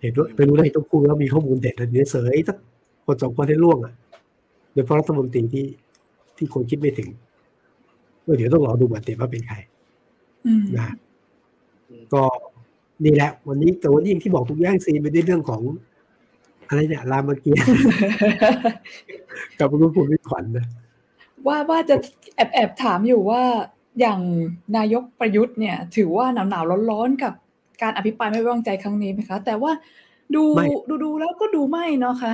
เห็นด้วยไปรู้ได้ต้องพูดแล้วมีข้อมูลเด็ดเลยเสยสักคนสองคนให้ล่วงอะโดยเฉพาะรัฐมนตรีที่ที่คนคิดไม่ถึงเดี๋ยวต้องรอดูบัตรเต็มว่าเป็นใครนะก็ นี่แหละ วันนี้แต่วันนี้ที่บอกทุกย่างซีไปในเรื่องของ อะไรเนี่ยรามเกียรติกับคุณผู้มิขวัญนะว่าว่าจะแอบแอบถามอยู่ว่าอย่างนายกประยุทธ์เนี่ย ถือว่าหนาวหนาวร้อนๆกับการอภิปรายไม่ไว้วางใจครั้งนี้ไหมคะ แต่ว่าดูดูดูแล้วก็ดูไม่เนาะคะ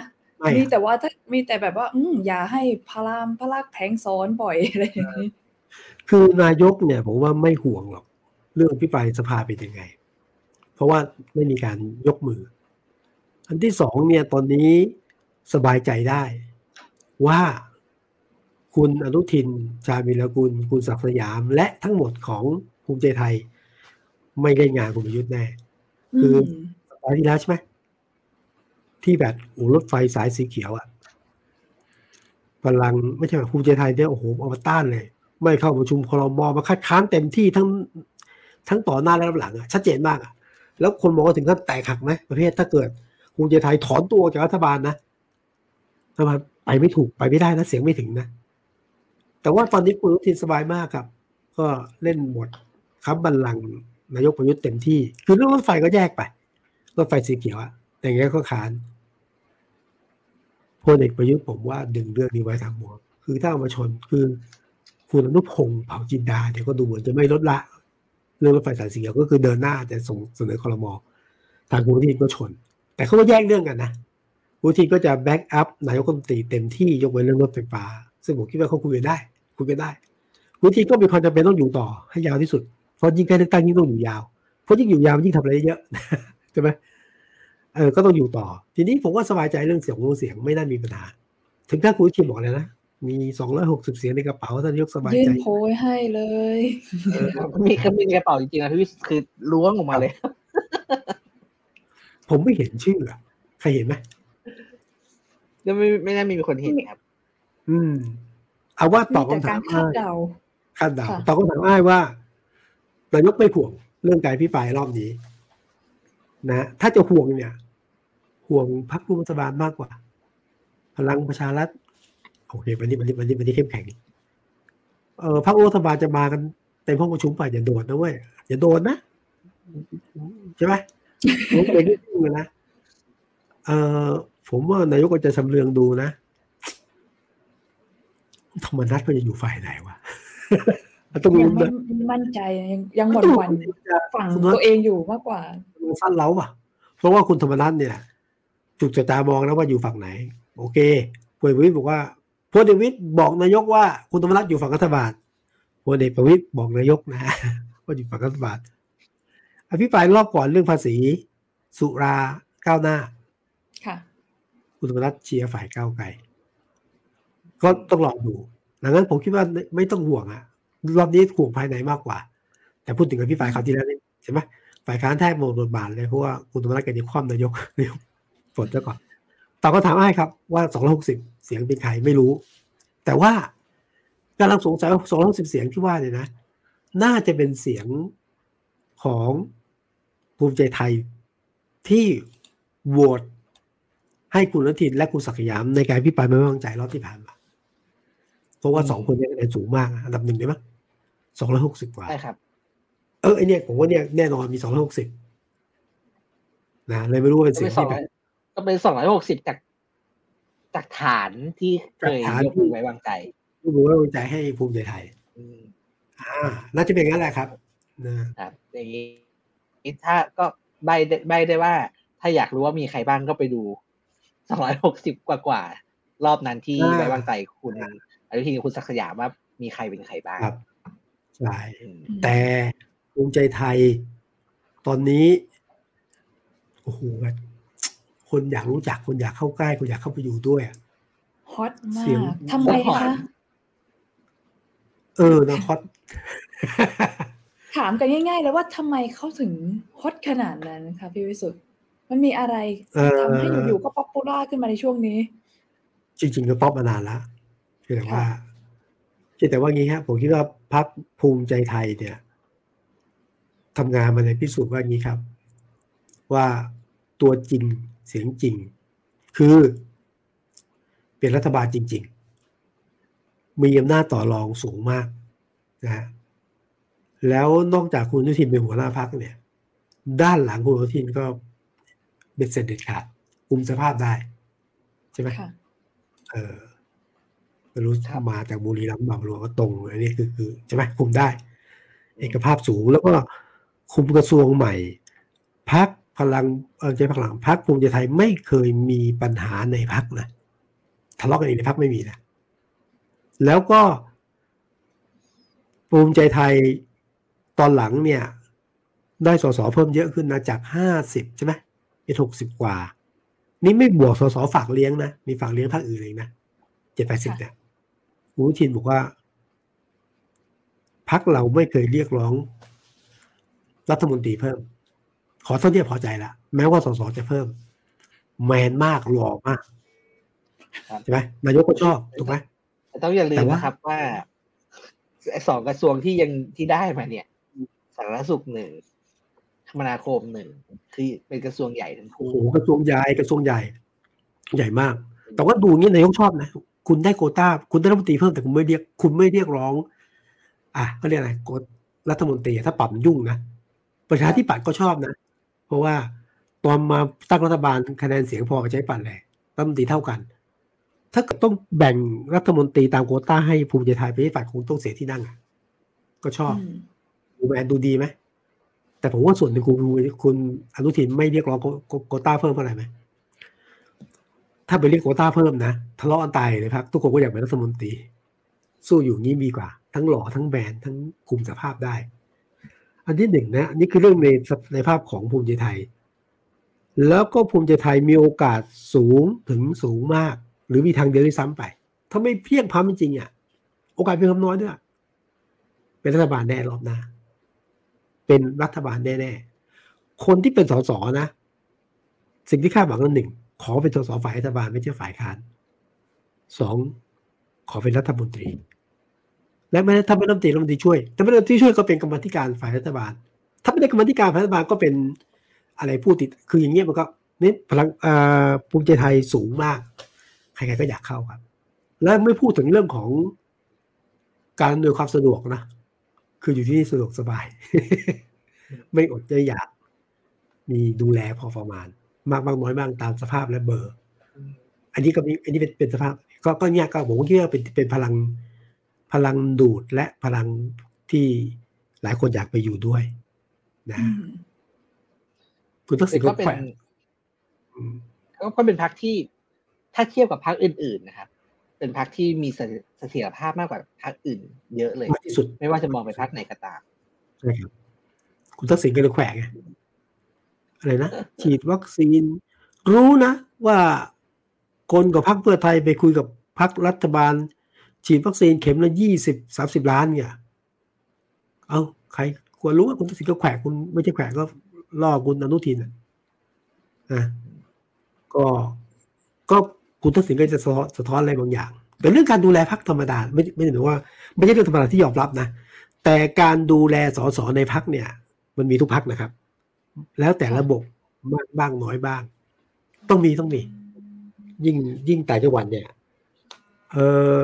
มีแต่ว่าถ้ามีแต่แบบว่า อืมอย่าให้พารามพระลักแผงซ้อนบ่อยอะไรอย่างนี้คือนายกเนี่ยผมว่าไม่ห่วงหรอก เรื่องพิปรายสภาเป็นยังไง เพราะว่าไม่มีการยกมือ อันที่สองเนี่ยตอนนี้สบายใจได้ว่าคุณอนุทิน ชาบิลกุล คุณศักดิ์สยาม และทั้งหมดของภูมิใจไทย ไม่ได้งานคุณประยุทธ์แน่ คือสัปดาห์ที่แล้วใช่ไหมที่แบบโอ้รถไฟสายสีเขียวอะพลังไม่ใช่แบบภูมิใจไทยเนี่ยโอ้โหเอามาต้านเลย ไม่เข้าประชุมคอรมอมาคัดค้านเต็มที่ทั้งทั้งต่อหน้าและรับหลังอะชัดเจนมากอะ แล้วคนมองถึงขั้นแตกหักไหมประเทศถ้าเกิดภูมิใจไทยถอนตัวจากรัฐบาลนะรัฐบาลไปไม่ถูกไปไม่ได้นะเสียงไม่ถึงนะ แต่ว่าตอนนี้คุณอนุทินสบายมากครับ ก็เล่นหมดครับบัลลังนายกประยุทธ์เต็มที่ คือเรื่องรถไฟก็แยกไปรถไฟสีเขียวอะแต่อย่างนี้ยก็ขานพลเอกประยุทธ์ผมว่าดึงเรื่องนี้ไว้ทางหัว คือถ้าเอามาชนคือคุณอนุพงศ์เผ่าจินดาเนี่ยวก็ดูเหมือนจะไม่ลดละ เรื่องรถไฟสายสีเขียวก็คือเดินหน้าแต่ส่งเสนอคอรมอทางคุณทินก็ชน แต่เขาก็แยกเรื่องกันนะคุณทินก็จะแบ็กอัพนายกรัฐมนตรีเต็มที่ยกเว้นเรื่องรถไฟฟ้า ซึ่งผมคิดว่าเขาคุยกันได้ คุยกันได้วิธีก็มีความจำเป็นต้องอยู่ต่อให้ยาวที่สุดเพราะยิ่งใกล้เลือกตั้งยิ่งต้องอยู่ยาวเพราะยิ่งอยู่ยาวยิ่งทำอะไรเยอะใช่ไหมเออก็ต้องอยู่ต่อ ทีนี้ผมว่าสบายใจเรื่องเสียงงเสียงไม่น่ามีปัญหา ถึงถ้าคุณชิมบอกเลยนะ มีสองร้อยหกสิบเสียงในกระเป๋าท่านยกสบายใจ ยื่นโพยให้เลยมีก็มีในกระเป๋าจริงๆนะพี่คือล้วงออกมาเลย ผมไม่เห็นชื่ออะใครเห็นไหมยังไม่ไม่น่ามีคนเห็นครับ อืม เอาว่าตอบคำถามคาดเดาคาดเดาตอบคำถามอ้ายว่านายกไม่ห่วงเรื่องการพิปรายรอบนี้ นะถ้าจะห่วงเนี่ย ห่วงพรรครัฐบาลมากกว่า พลังประชารัฐ โอเควันนี้วันนี้วันนี้วันนี้เข้มแข็งเออพรรครัฐบาลจะมากันเต็มห้องประชุมไปอย่าโดนนะเว้ยอย่าโดนนะใช่ไหมผมเป็นที่พูดนะเออผมว่านายกก็จะสำเรืองดูนะธรรมนัตก็จะอยู่ฝ่ายไหนวะต้องยังไม่มั่นใจยังยังหวั่นหวั่นฝั่งตัวเองอยู่มากกว่าสั้นเล้าป่ะ เพราะว่าคุณธรรมนัตเนี่ยถูกจับตามองแล้วว่าอยู่ฝั่งไหน โอเคพลเอกประวิตยบอกว่า พลเอกประวิตยบอกนายกว่าคุณธรรมนัตอยู่ฝั่งรัฐบาลพลเอกประวิตยบอกนายกนะว่าอยู่ฝั่งรัฐบาลอภิปรายรอบก่อนเรื่องภาษี สุราก้าวหน้า ค่ะ คุณธรรมนัตเชียร์ฝ่ายก้าวไกลก็ต้องลองดูดังนั้นผมคิดว่าไม่ต้องห่วงอะรอบนี้ห่วงภายในมากกว่า แต่พูดถึงกับพี่ฝ่ายเขาที่แล้วใช่ไหมฝ่ายค้านแทบหมดบทบาทเลยเพราะว่าคุณธรรมนัฐกันดีคว่ำนายกนายกฝนซะก่อนตอบก็ถามให้ครับว่าสองร้อยหกสิบเสียงเป็นใครไม่รู้ แต่ว่ากำลังสงสัยว่าสองร้อยหกสิบเสียงที่ว่าเนี่ยนะ น่าจะเป็นเสียงของภูมิใจไทยที่โหวตให้คุณนัทินและคุณศักยามในการพิพายไม่ไว้วางใจรอบที่ผ่านมาเพราะว่าสองคนนี้คะแนนสูงมากอันดับหนึ่งได้ไหมสองร้อยหกสิบกว่าใช่ครับ เออไอเนี่ยผมว่าเนี่ยแน่นอนมีสองร้อยหกสิบนะเลยไม่รู้ว่าเป็นเสียงที่ก็เป็นสองร้อยหกสิบจาก จากฐานที่เคยยกมือไว้วางใจยกมือไว้วางใจให้ภูมิใจไทยอ่าน่าจะเป็นงั้นแหละครับนะครับอย่างนี้ถ้าก็ใบใบได้ว่า ถ้าอยากรู้ว่ามีใครบ้างก็ไปดูสองร้อยหกสิบกว่ากว่า รอบนั้นที่ไว้วางใจคุณอนุทินคุณศักดิ์สยามว่ามีใครเป็นใครบ้างครับใช่แต่ภูมิใจไทย ตอนนี้โอ้โห คนอยากรู้จักคนอยากเข้าใกล้คนอยากเข้าไปอยู่ด้วยฮอตมากทำไมคะเออนะฮอตถามกันง่ายๆเลยว่าทำไมเขาถึงhot ขนาดนั้นคะพี่วิสุทธ์มันมีอะไรทำให้อยู่ๆก็ popular ขึ้นมาในช่วงนี้ จริง ๆ ก็ป๊อปมานานแล้วเพียงแต่ว่าแต่ว่างี้ครับผมคิดว่าพรรคภูมิใจไทยเนี่ยทำงานมาในพิสูจน์ว่างี้ครับ ว่าตัวจริง เสียงจริง คือเป็นรัฐบาลจริง ๆ มีอำนาจต่อรองสูงมากนะแล้วนอกจากคุณนุทินเป็นหัวหน้าพักเนี่ย ด้านหลังคุณนุทินก็เบ็ดเสร็จเด็ดขาดคุมสภาพได้ ใช่ไหมเออไม่รู้มาจากบุรีรัมย์บางหลวงก็ตรงอันนี้คือคือใช่ไหมคุมได้ เอกภาพสูงแล้วก็คุมกระทรวงใหม่พัก พลังเออใจพลังพักภูมิใจไทยไม่เคยมีปัญหาในพักนะทะเลาะกันเองในพักไม่มีนะแล้วก็ภูมิใจไทยตอนหลังเนี่ย ได้สสเพิ่มเยอะขึ้นนะจากห้าสิบใช่ไหมเป็นหกสิบกว่า นี่ไม่บวกสสฝากเลี้ยงนะ มีฝากเลี้ยงภาคอื่นเลยนะเจ็ดแปดสิบเนี่ยคุณทินบอกว่าพักเราไม่เคยเรียกร้องรัฐมนตรีเพิ่ม ขอเท่าที่พอใจละแม้ว่าสสจะเพิ่ม แมนมากหล่อมากใช่ไหมนายกก็ชอบถูกไหมแต่ต้องอย่าลืมนะครับว่าสองกระทรวงที่ยังที่ได้มาเนี่ยสาธารณสุขหนึ่งคมนาคมหนึ่งคือเป็นกระทรวงใหญ่ทั้งคู่โอ้โหกระทรวงใหญ่กระทรวงใหญ่ ใหญ่มาก แต่ว่าดูงี้นายกชอบนะคุณได้โกต้า คุณได้รัฐมนตรีเพิ่มแต่คุณไม่เรียก คุณไม่เรียกร้อง อะก็เรียกอะไรกรัฐมนตรีถ้าปรับยุ่งนะประชาธิปัตย์ก็ชอบนะ เพราะว่าตอนมาตั้งรัฐบาลคะแนนเสียงพอใช้ปัตย์เลยรัฐมนตรีเท่ากัน ถ้าต้องแบ่งรัฐมนตรีตามโกต้าให้ภูมิใจไทยไปที่ฝ่ายคงต้องเสียที่นั่งก็ชอบดูแมนดูดีไหมแต่ผมว่าส่วนหนึ่งคุณคุณอนุทินไม่เรียกร้องโกต้าเพิ่มเท่าไหร่ไหมถ้าไปเรียกโคต้าเพิ่มนะทะเลาะกันตายเลยครับ ทุกคนก็อยากเป็นรัฐมนตรี สู้อยู่งี้ดีกว่า ทั้งหล่อทั้งแบนทั้งคุมสภาพได้ อันที่หนึ่งนะนี่คือเรื่องในในภาพของภูมิใจไทย แล้วก็ภูมิใจไทยมีโอกาสสูงถึงสูงมาก หรือมีทางเดียวที่ซ้ำไป ถ้าไม่เพียงพร้ำจริงอะโอกาสเพียงคำน้อยด้วยเป็นรัฐบาลแน่รอบหน้า เป็นรัฐบาลแน่ๆคนที่เป็นสสนะ สิ่งที่คาดหวังก็หนึ่งขอเป็นสสฝ่ายรัฐบาลไม่ใช่ฝ่ายค้านสองขอเป็นรัฐมนตรี และไม่ได้ถ้าไม่รัฐมนตรีรัฐมนตรีช่วย แต่ไม่รัฐมนตรีช่วยก็เป็นกรรมธิการฝ่ายรัฐบาล ถ้าไม่ได้กรรมธิการฝ่ายรัฐบาลก็เป็นอะไรผู้ติด คืออย่างเงี้ยมันก็นี่พลังภูมิใจไทยสูงมาก ใครๆก็อยากเข้าครับ แล้วไม่พูดถึงเรื่องของการอำนวยความสะดวกนะ คืออยู่ที่สะดวกสบาย ไม่อดจะอยาก มีดูแลพอประมาณ มากบางน้อยบ้างตามสภาพและเบอร์ อันนี้ก็มีอันนี้เป็นเป็นสภาพ ก็ก็เนี่ยก็ผมคิดว่าเป็นเป็นพลัง พลังดูดและพลังที่หลายคนอยากไปอยู่ด้วย นะคุณทักษิณก็เป็นก็เป็นพรรคที่ถ้าเทียบกับพรรคอื่น ๆ นะครับ เป็นพรรคที่มีเสถียรภาพมากกว่าพรรคอื่น เยอะเลยที่สุด ไม่ว่าจะมองไปพรรคไหนก็ตามใช่ครับคุณทักษิณก็เลยแขวงอะไรนะฉีดวัคซีน รู้นะว่าคนกับพรรคเพื่อไทยไปคุยกับพรรครัฐบาล ฉีดวัคซีนเข็มละยี่สิบสามสิบล้านเนี่ยเอาใครควรรู้ว่าคุณทักษิณก็แขวกคุณไม่ใช่แขวกก็ล่อคุณอนุทินอะนะก็ก็คุณทักษิณก็จะสะท้อนสะท้อนอะไรบางอย่างแต่เรื่องการดูแลพักธรรมดาไม่ไม่ใช่หมายว่า ไม่ใช่เรื่องธรรมดาที่ยอมรับนะแต่การดูแลสสในพักเนี่ย มันมีทุกพักนะครับ แล้วแต่ระบบมากบ้างน้อยบ้าง ต้องมีต้องมี ยิ่งยิ่งแต่จังหวัดเนี่ย เออ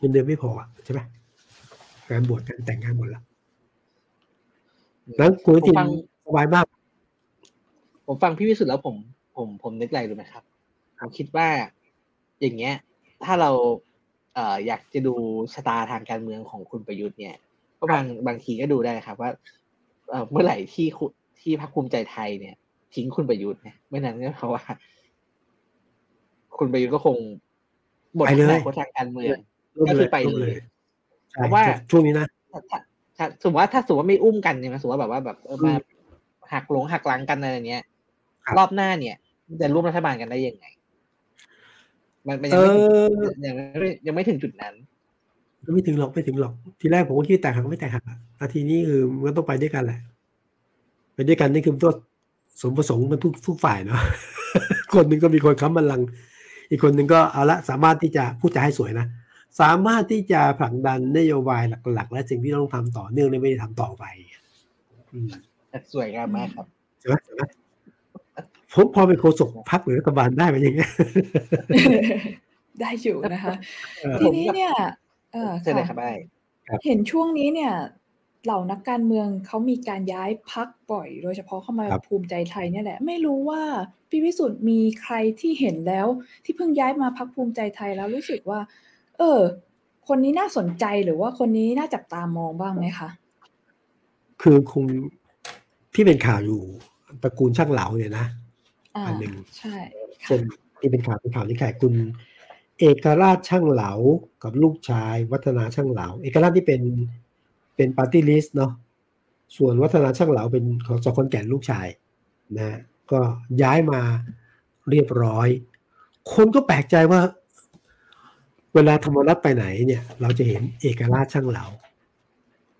เงินเดือนไม่พอใช่ไหมการบวชการแต่งงานหมดแล้วแล้วคุณทินสบายมาก ผมฟังพี่วิสุทธ์แล้วผม ผมผมนึกอะไรรู้ไหมครับผมคิดว่าอย่างเงี้ย ถ้าเราเอ่ออยากจะดูชะตาทางการเมืองของคุณประยุทธ์เนี่ย ก็บางบางทีก็ดูได้ครับว่าเเมื่อไหร่ที่ที่พรรคภูมิใจไทยเนี่ย ทิ้งคุณประยุทธ์เนี่ยเมื่อนั้นก็เพราะว่า คุณประยุทธ์ก็คงหมดอนาคตทางการเมือง ก็คือไปเลยเพราะว่าช่วงนี้นะถ้าสมมติว่าถ้าสมมติว่าไม่อุ้มกันเนี่ยสมมติว่าแบบว่าแบบมาหักหลงหักหลังกันอะไรเนี้ย รอบหน้าเนี่ยจะร่วมรัฐบาลกันได้ยังไง มันยังไม่ยังไม่ยังไม่ถึงจุดนั้นไม่ถึงหรอกไม่ถึงหรอก ทีแรกผมก็คิดแตกหักไม่แตกหักนาทีนี้คือมันก็ต้องไปด้วยกันแหละ ไปด้วยกันนี่คือตัวสมประสงค์มันทุกทุกฝ่ายเนาะคนหนึ่งก็มีคนค้ำบัลลังอีกคนหนึ่งก็เอาละสามารถที่จะพูดจะให้สวยนะ สามารถที่จะผลักดันนโยบายหลัก ๆ และสิ่งที่ต้องทำต่อเนื่องไม่ได้ทำต่อไปสวยงามมากครับใช่ไหมใช่ไหมผมพอเป็นโฆษกพักหรือรัฐบาลได้ไหมอย่างเงี้ยได้อยู่นะคะ ทีนี้เนี่ยเออค่ะเห็นช่วงนี้เนี่ยเหล่านักการเมืองเขามีการย้ายพักบ่อย โดยเฉพาะเข้ามาภูมิใจไทยเนี่ยแหละ ไม่รู้ว่าพี่วิสุทธ์มีใครที่เห็นแล้ว ที่เพิ่งย้ายมาพักภูมิใจไทยแล้วรู้สึกว่า เออ คนนี้น่าสนใจหรือว่าคนนี้น่าจับตามองบ้างไหมคะ คือคนที่เป็นข่าวอยู่ตระกูลช่างเหลาเนี่ยนะอันหนึ่งใช่คนที่เป็นข่าวเป็นข่าวที่แขกคุณ เอกราชช่างเหลากับลูกชาย วัฒนาช่างเหลา เอกราชที่เป็นเป็น party list เนาะส่วนวัฒนาช่างเหลาเป็นของสองคนแก่ลูกชายนะก็ย้ายมาเรียบร้อย คนก็แปลกใจว่า เวลาธรรมนัสไปไหนเนี่ย เราจะเห็นเอกราชช่างเหลา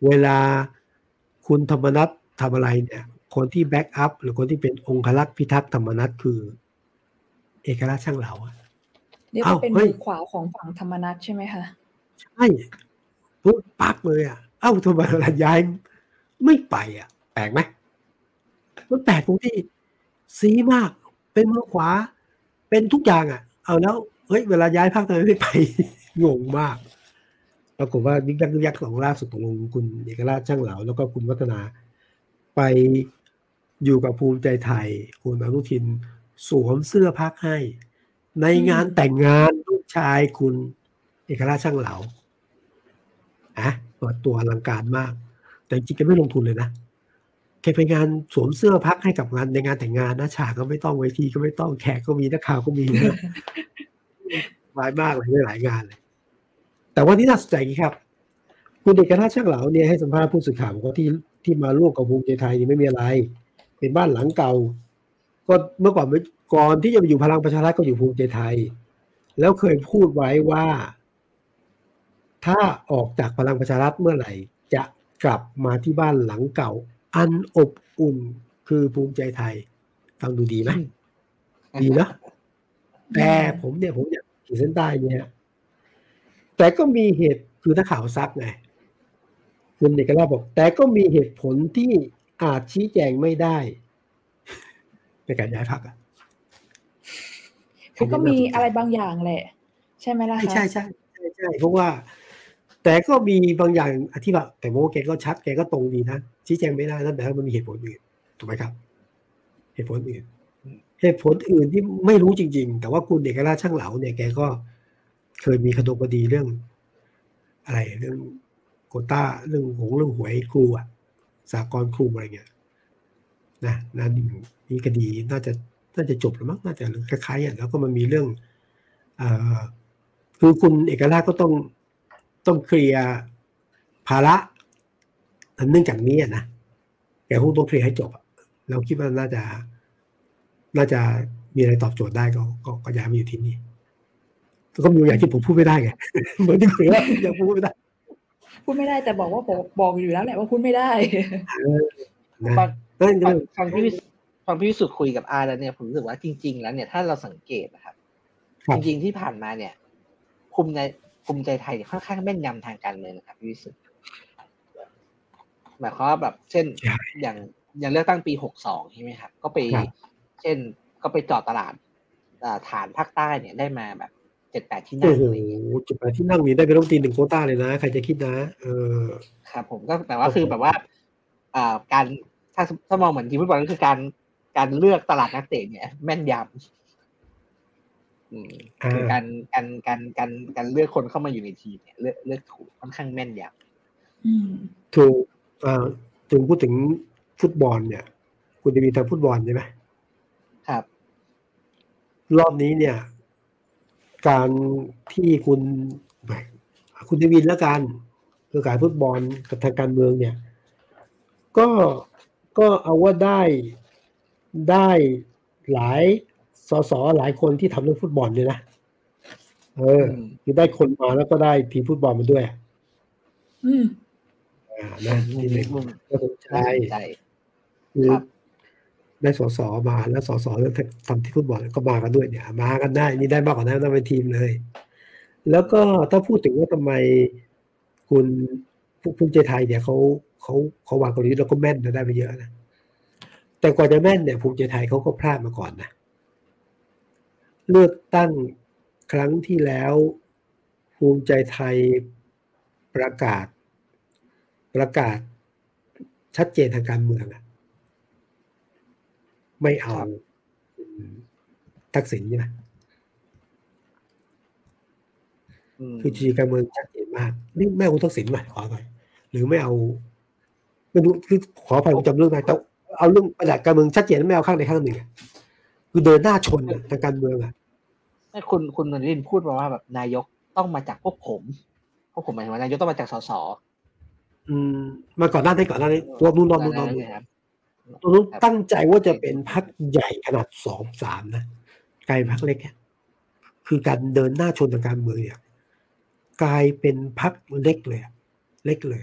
เวลาคุณธรรมนัฐทำอะไรเนี่ย คนที่แบ็กอัพหรือคนที่เป็นองครักษ์พิทักษ์ธรรมนัฐคือ เอกราชช่างเหลาเรียกว่าเป็นมือขวาของฝั่งธรรมนัตใช่ไหมคะใช่ปุ๊บปักเลยอะเอ้าทำไมเวลาย้ายไม่ไปอะ แปลกไหมมันแปลกตรงที่ซีมาก เป็นมือขวา เป็นทุกอย่างอะ เอาแล้ว เฮ้ยเวลาย้ายภาคทำไมไม่ไป งงมากปรากฏว่าบิ๊กยักษ์ยักษ์สองล่าสุดตกลงคุณเอกราชช่างเหลาแล้วก็คุณวัฒนา ไปอยู่กับภูมิใจไทย คุณอนุทิน สวมเสื้อพักให้ ในงานแต่งงานลูกชายคุณเอกราชช่างเหลาอะเปิดตัวอลังการมาก แต่จริงๆก็ไม่ลงทุนเลยนะแค่ไปงานสวมเสื้อพักให้กับงานในงานแต่งงานนะฉากก็ไม่ต้องเวทีก็ไม่ต้องแขกก็มีนักข่าวก็มีนะ หลายมากเลยหลายงานเลย แต่ว่าที่น่าสนใจครับ คุณเอกราชช่างเหลาเนี่ยให้สัมภาษณ์ผู้สื่อข่าวบอกว่าที่ที่มาร่วมกับภูมิใจไทยนี่ไม่มีอะไร เป็นบ้านหลังเก่า ก็เมื่อก่อนก่อนที่จะไปอยู่พลังประชารัฐก็อยู่ภูมิใจไทย แล้วเคยพูดไว้ว่า ถ้าออกจากพลังประชารัฐเมื่อไหร่ จะกลับมาที่บ้านหลังเก่า อันอบอุ่นคือภูมิใจไทยฟังดูดีไหมดีนะแต่ผมเนี่ยผมอยาก ขีดเส้นใต้เนี่ยแต่ก็มีเหตุคือถ้าข่าวซักไงคุณเด็กราบอก แต่ก็มีเหตุผลที่อาจชี้แจงไม่ได้ ในการย้ายพักอะคือก็มีอะไรบางอย่างแหละ ใช่ไหมล่ะคะใช่ใช่ใช่ใช่เพราะว่า แต่ก็มีบางอย่างอธิบายแต่โมแกก็ชัดแกก็ตรงดีนะชี้แจงไม่ได้นั่นแต่มันมีเหตุผลอื่นถูกไหมครับ เหตุผลอื่น เหตุผลอื่นที่ไม่รู้จริง ๆ แต่ว่าคุณเด็กราชช่างเหลาเนี่ยแกก็เคยมีคดีคดีเรื่อง อะไรเรื่องโคต้าเรื่องหงเรื่องหวยครูอะสากลครูอะไรเงี้ยนะนั่นมีคดีน่าจะน่าจะจบแล้วมั้งน่าจะคล้ายๆอะแล้วก็มันมีเรื่องอคือคุณเอกราชก็ต้องต้องเคลียร์ภาระเนื่องจากนี้นะแกคงต้องเคลียร์ให้จบเราคิดว่าน่าจะ น่าจะมีอะไรตอบโจทย์ได้ก็ก็ย้ายมาอยู่ที่นี่ก็มีอย่างที่ผมพูดไม่ได้ไงเหมือนที่คุยว่ายังพูดไม่ได้ พูดไม่ได้แต่บอกว่าบอกบอกอยู่แล้วแหละว่าพูดไม่ได้ฟังฟังพี่ฟังพี่วิสุทธ์คุยกับอาแล้วเนี่ยผมรู้สึกว่าจริง ๆ แล้วเนี่ยถ้าเราสังเกตนะครับ จริงๆที่ผ่านมาเนี่ยภูมิใจภูมิใจไทยค่อนข้างแม่นยำทางการเมืองนะครับพี่วิสุทธ์หมายความว่าแบบเช่นอย่างอย่างเลือกตั้งปีหกสองใช่ไหมครับก็ไป เช่นก็ไปจอดตลาดฐานภาคใต้เนี่ยได้มาแบบเจ็ดแปดที่นั่งโอ้โหเจ็ดแปดที่นั่งมีได้เป็นรัฐมนตรีหนึ่งโคต้าเลยนะ ใครจะคิดนะ เออครับผมก็แต่ว่าคือแบบว่าอ่าการถ้าถ้ามองเหมือนทีมฟุตบอลก็คือการการเลือกตลาดนักเตะเนี่ย แม่นยำคือการการการการการเลือกคนเข้ามาอยู่ในทีมเนี่ยเลือกเลือกถูกค่อนข้างแม่นยำถูกอ่าถึงพูดถึงฟุตบอลเนี่ย คุณจะมีทางฟุตบอลใช่ไหมครับ รอบนี้เนี่ย การที่คุณคุณเดวินแล้วกันคือการฟุตบอลกับทางการเมืองเนี่ย ก็ก็เอาว่าได้ได้หลายสสหลายคนที่ทำเรื่องฟุตบอลเลยนะเออคือได้คนมาแล้วก็ได้ทีมฟุตบอลมาด้วย อืมอ่านะนี่เลยก็สนใจคือ ได้สสมาแล้วสสเรื่ทำที่ฟุตบอลก็มากันด้วยเนี่ย มากันได้ นี่ได้มากกว่านั้นเป็นทีมเลย แล้วก็ถ้าพูดถึงว่าทำไมคุณภูมิใจไทยเนี่ยเขาเขาเขาวางกลยุทธ์แล้วก็แม่นได้ไปเยอะนะแต่กว่าจะแม่นเนี่ยภูมิใจไทยเขาก็พลาดมาก่อนนะเลือกตั้งครั้งที่แล้ว ภูมิใจไทยประกาศ ประกาศชัดเจนทางการเมืองอะ ไม่เอาทักษิณใช่ไหมคือจีการเมืองชัดเจนมาก นี่ไม่เอาทักษิณไหมขอหน่อยหรือไม่เอาไม่รู้คือขออภัยผมจำเรื่องไมแต่เอาเรื่องประดับการเมืองชัดเจนไม่เอาข้างใดข้างหนึ่งคือเดินหน้าชนทางการเมืองอะให้คุณคุณนรินพูดมาว่าแบบนายกต้องมาจากพวกผมพวกผมหมายถึงว่านายกต้องมาจากสสอืมมาก่อนหน้านี้ก่อนหน้านี้รอบนู้นรอบนู้นรอบนู้นตัว นู้นตั้งใจว่าจะเป็นพักใหญ่ขนาดสองสามนะกลายพักเล็กคือการเดินหน้าชนทางการเมืองเนี่ยกลายเป็นพักเล็กเลย เล็กเลย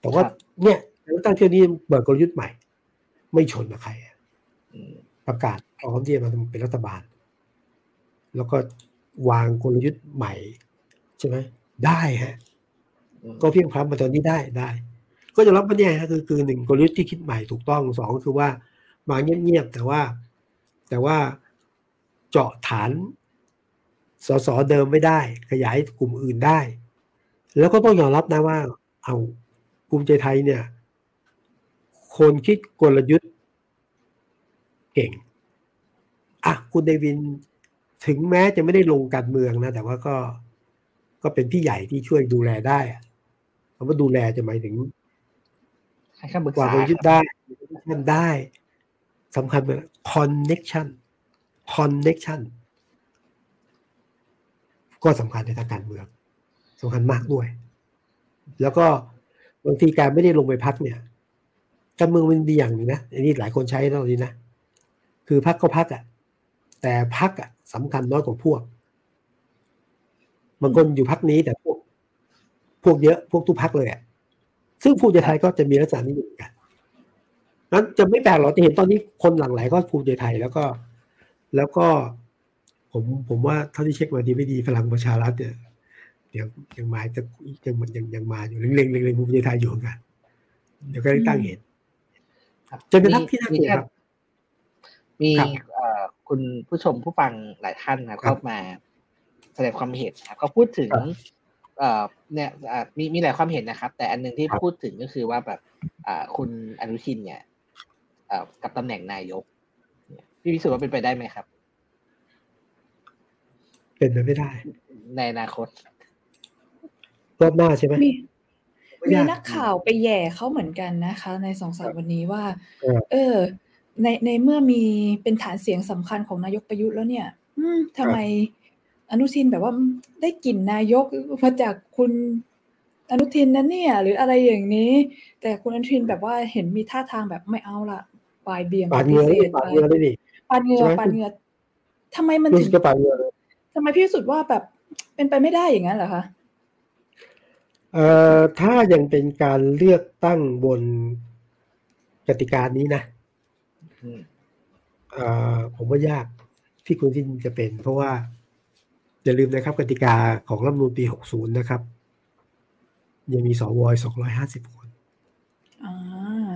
แต่ว่าเนี่ยตั้งเที่ยวนี้เปิดกลยุทธ์ใหม่ ไม่ชนกับใครประกาศพร้อมที่จะมาเป็นรัฐบาล แล้วก็วางกลยุทธ์ใหม่ ใช่ไหมได้ฮะก็เพียงพร้อมมาตอนนี้ได้ได้ ก็จะรับมันเนี่ยคือคือหนึ่งกลยุทธ์ที่คิดใหม่ถูกต้องสองก็คือว่ามาเงียบๆแต่ว่า แต่ว่าเจาะฐานสสเดิมไม่ได้ ขยายกลุ่มอื่นได้ แล้วก็ต้องยอมรับนะว่า เอาภูมิใจไทยเนี่ย คนคิดกลยุทธ์เก่งอะคุณเดวินถึงแม้จะไม่ได้ลงการเมืองนะ แต่ว่าก็ก็เป็นพี่ใหญ่ที่ช่วยดูแลได้คำว่าดูแลจะหมายถึง กว่ากลยุทธ์ได้มันได้สำคัญเป็น connection connection ก็สำคัญในทางการเมืองสำคัญมากด้วย แล้วก็บางทีการไม่ได้ลงไปพักเนี่ยการเมืองมันดีอย่างนึงนะอันนี้หลายคนใช้ตอนนี้นะ คือพักก็พักอะ แต่พักอะสำคัญน้อยกว่าพวกบางคนอยู่พักนี้แต่พวก พวกเยอะพวกทุกพักเลยอะ ซึ่งภูมิใจไทยก็จะมีลักษณะนี้เหมือนกันนั้นจะไม่แปลกหรอกจะเห็นตอนนี้คนหลั่งไหลก็ภูมิใจไทยแล้วก็ แล้วก็ ผมผมว่าเท่าที่เช็คมาดีไม่ดีพลังประชารัฐเนี่ยเดี๋ยวยังมาจะยังมันยังยังมาอยู่เล็งๆเล็งๆภูมิใจไทยอยู่กันเดี๋ยวก็ได้ตั้งเห็นจะเป็นทักที่น่ากลัวครับ มีคุณผู้ชมผู้ฟังหลายท่านนะเข้ามาแสดงความเห็นครับเขาพูดถึง เนี่ยมีมีหลายความเห็นนะครับ แต่อันนึงที่พูดถึงก็คือว่าแบบคุณอนุชินเนี่ยกับตำแหน่งนายก พี่พิสูจน์ว่าเป็นไปได้ไหมครับ เป็นไปไม่ได้ ในอนาคต รอบหน้าใช่ไหมมีมีนักข่าวไปแย่เขาเหมือนกันนะคะ ในสองสามวันนี้ว่า เออ ในในเมื่อมีเป็นฐานเสียงสำคัญของนายกประยุทธ์แล้วเนี่ย อืมทำไม อนุทินแบบว่าได้กลิ่นนายกมาจากคุณอนุทินนั้นเนี่ย หรืออะไรอย่างนี้ แต่คุณอนุทินแบบว่าเห็นมีท่าทางแบบไม่เอาละปลายเบี่ยงปาดเงือปาดเงือได้ดิปาดเงือปาดเงือทำไมมันถึงปาดเงือทำไมพี่สุดว่าแบบเป็นไปไม่ได้อย่างนั้นเหรอคะเอ่อถ้ายังเป็นการเลือกตั้งบนกติกานี้นะเอ่อผมว่ายากที่คุณที่จะเป็น เพราะว่า อย่าลืมนะครับกติกาของรัฐมนูลปี 60 นะครับ ยังมีสว250 คน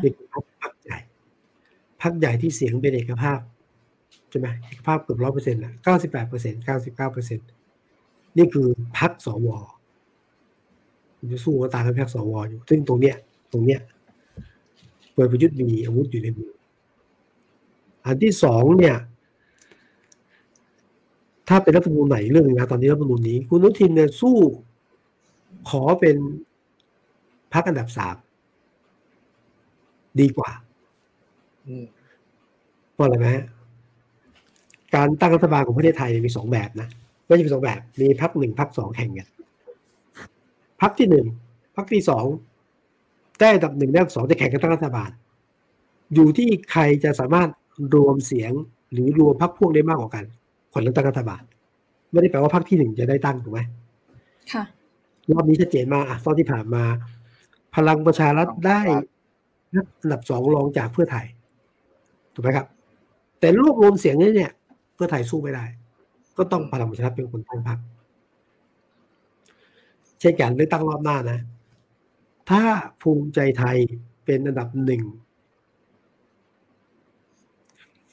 เป็นพรรคใหญ่พรรคใหญ่ที่เสียงเป็นเอกภาพใช่ไหมเอกภาพเกือบร้อยเปอร์เซ็นต์ละเก้าสิบแปดเปอร์เซ็นต์เก้าสิบเก้าเปอร์เซ็นต์นี่คือพรรคสวจะสู้กับตากับพรรคสวอยู่ ซึ่งตรงเนี้ย ตรงเนี้ยเปิดประยุทธ์มีอาวุธอยู่ในมืออันที่สองเนี่ย ถ้าเป็นรัฐมนูลไหนเรื่องนึงนะตอนนี้รัฐมนูลนี้คุณนุทินเนี่ยสู้ขอเป็นพรรคอันดับสามดีกว่าเพราะอะไรไหมการตั้งรัฐบาลของประเทศไทยมีสองแบบนะไม่ใช่มีสองแบบ มีพรรคหนึ่งพรรคสองแข่งกันพรรคที่หนึ่งพรรคที่สองได้อันดับหนึ่งได้อันดับสองจะแข่งกันตั้งรัฐบาล อยู่ที่ใครจะสามารถรวมเสียงหรือรวมพรรคพวกได้มากกว่ากัน คนเลือกตั้งรัฐบาลไม่ได้แปลว่าพรรคที่หนึ่งจะได้ตั้งถูกไหมค่ะรอบนี้ชัดเจนมากอะตอนที่ผ่านมา พลังประชารัฐได้อันดับสองรองจากเพื่อไทยถูกไหมครับ แต่รวบรวมเสียงนี้เนี่ย เพื่อไทยสู้ไม่ได้ ก็ต้องพลังประชารัฐเป็นคนตั้งพรรคเช่นกันเลือกตั้งรอบหน้านะ ถ้าภูมิใจไทยเป็นอันดับหนึ่ง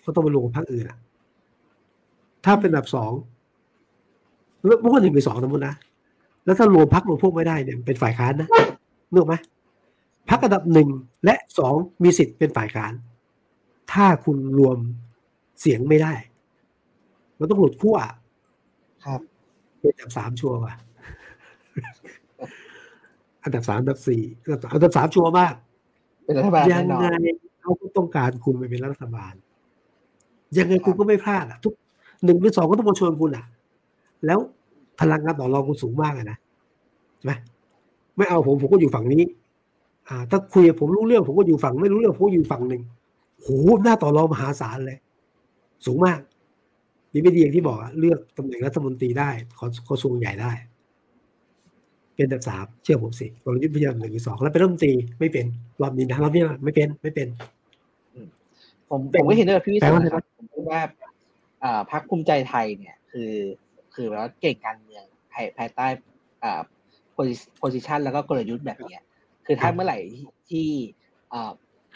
ก็ต้องไปลงพรรคอื่นอะ ถ้าเป็นอันดับสองเมื่อหนึ่งเป็นสองสมมตินะ แล้วถ้ารวมพรรครวมพวกไม่ได้เนี่ยเป็นฝ่ายค้านนะนึกไหมพรรคอันดับหนึ่งและสองมีสิทธิ์เป็นฝ่ายค้าน ถ้าคุณรวมเสียงไม่ได้ มันต้องหลุดขั้วครับเป็นอันดับสามชัวร์ว่ะอันดับสามอันดับสี่อันดับสามชัวร์มากเป็นรัฐบาลยังไงเขาก็ต้องการคุณไปเป็นรัฐบาลยังไงคุณก็ไม่พลาดอะ ทุก หนึ่งหรือสองก็ต้องมาชวนคุณอะ แล้วพลังงานต่อรองคุณสูงมากเลยนะใช่ไหมไม่เอาผมผมก็อยู่ฝั่งนี้ อ่า ถ้าคุยกับผมรู้เรื่องผมก็อยู่ฝั่ง ไม่รู้เรื่องผมก็อยู่ฝั่งหนึ่งโหหน้าต่อรองมหาศาลเลย สูงมากนี่ไม่ดีอย่างที่บอกอะเลือกตำแหน่งรัฐมนตรีได้ขอกระทรวงใหญ่ได้ เป็นอันดับสามเชื่อผมสิกลยุทธ์พยายามหนึ่งหรือสองแล้วเป็นรัฐมนตรีไม่เป็นรอบนี้นะรอบนี้ไม่เป็นไม่เป็น ผมผมก็เห็นด้วยพี่วิศนุครับผมคิดว่า พรรคภูมิใจไทยเนี่ยคือ คือว่าเก่งการเมืองภายใต้โพสิชันแล้วก็กลยุทธ์แบบเนี้ย คือถ้าเมื่อไหร่ที่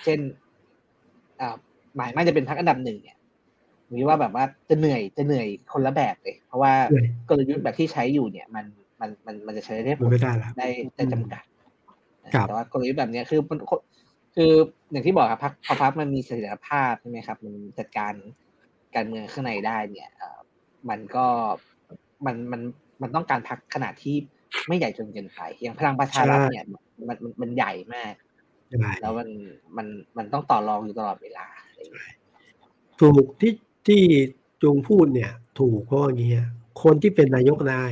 เช่นหมายมันจะเป็นพักอันดับหนึ่งเนี่ยมีว่าแบบว่าจะเหนื่อยจะเหนื่อยคนละแบบเลย เพราะว่ากลยุทธ์แบบที่ใช้อยู่เนี่ย มันมันมันมันจะใช้ได้ผลได้ได้จำกัดแต่ว่ากลยุทธ์แบบนี้คือมันคืออย่างที่บอกครับพักพอพักมันมีเสถียรภาพใช่ไหมครับ มันจัดการ การเมืองข้างในได้เนี่ยมันก็มันมันมันต้องการพักขนาดที่ไม่ใหญ่จนเกินไปอย่างพลังประชารัฐเนี่ย มันมันมันใหญ่มากแล้วมันมันมันต้องต่อรองอยู่ตลอดเวลาถูกที่ที่จุงพูดเนี่ย ถูกเพราะอย่างนี้คนที่เป็นนายกนาย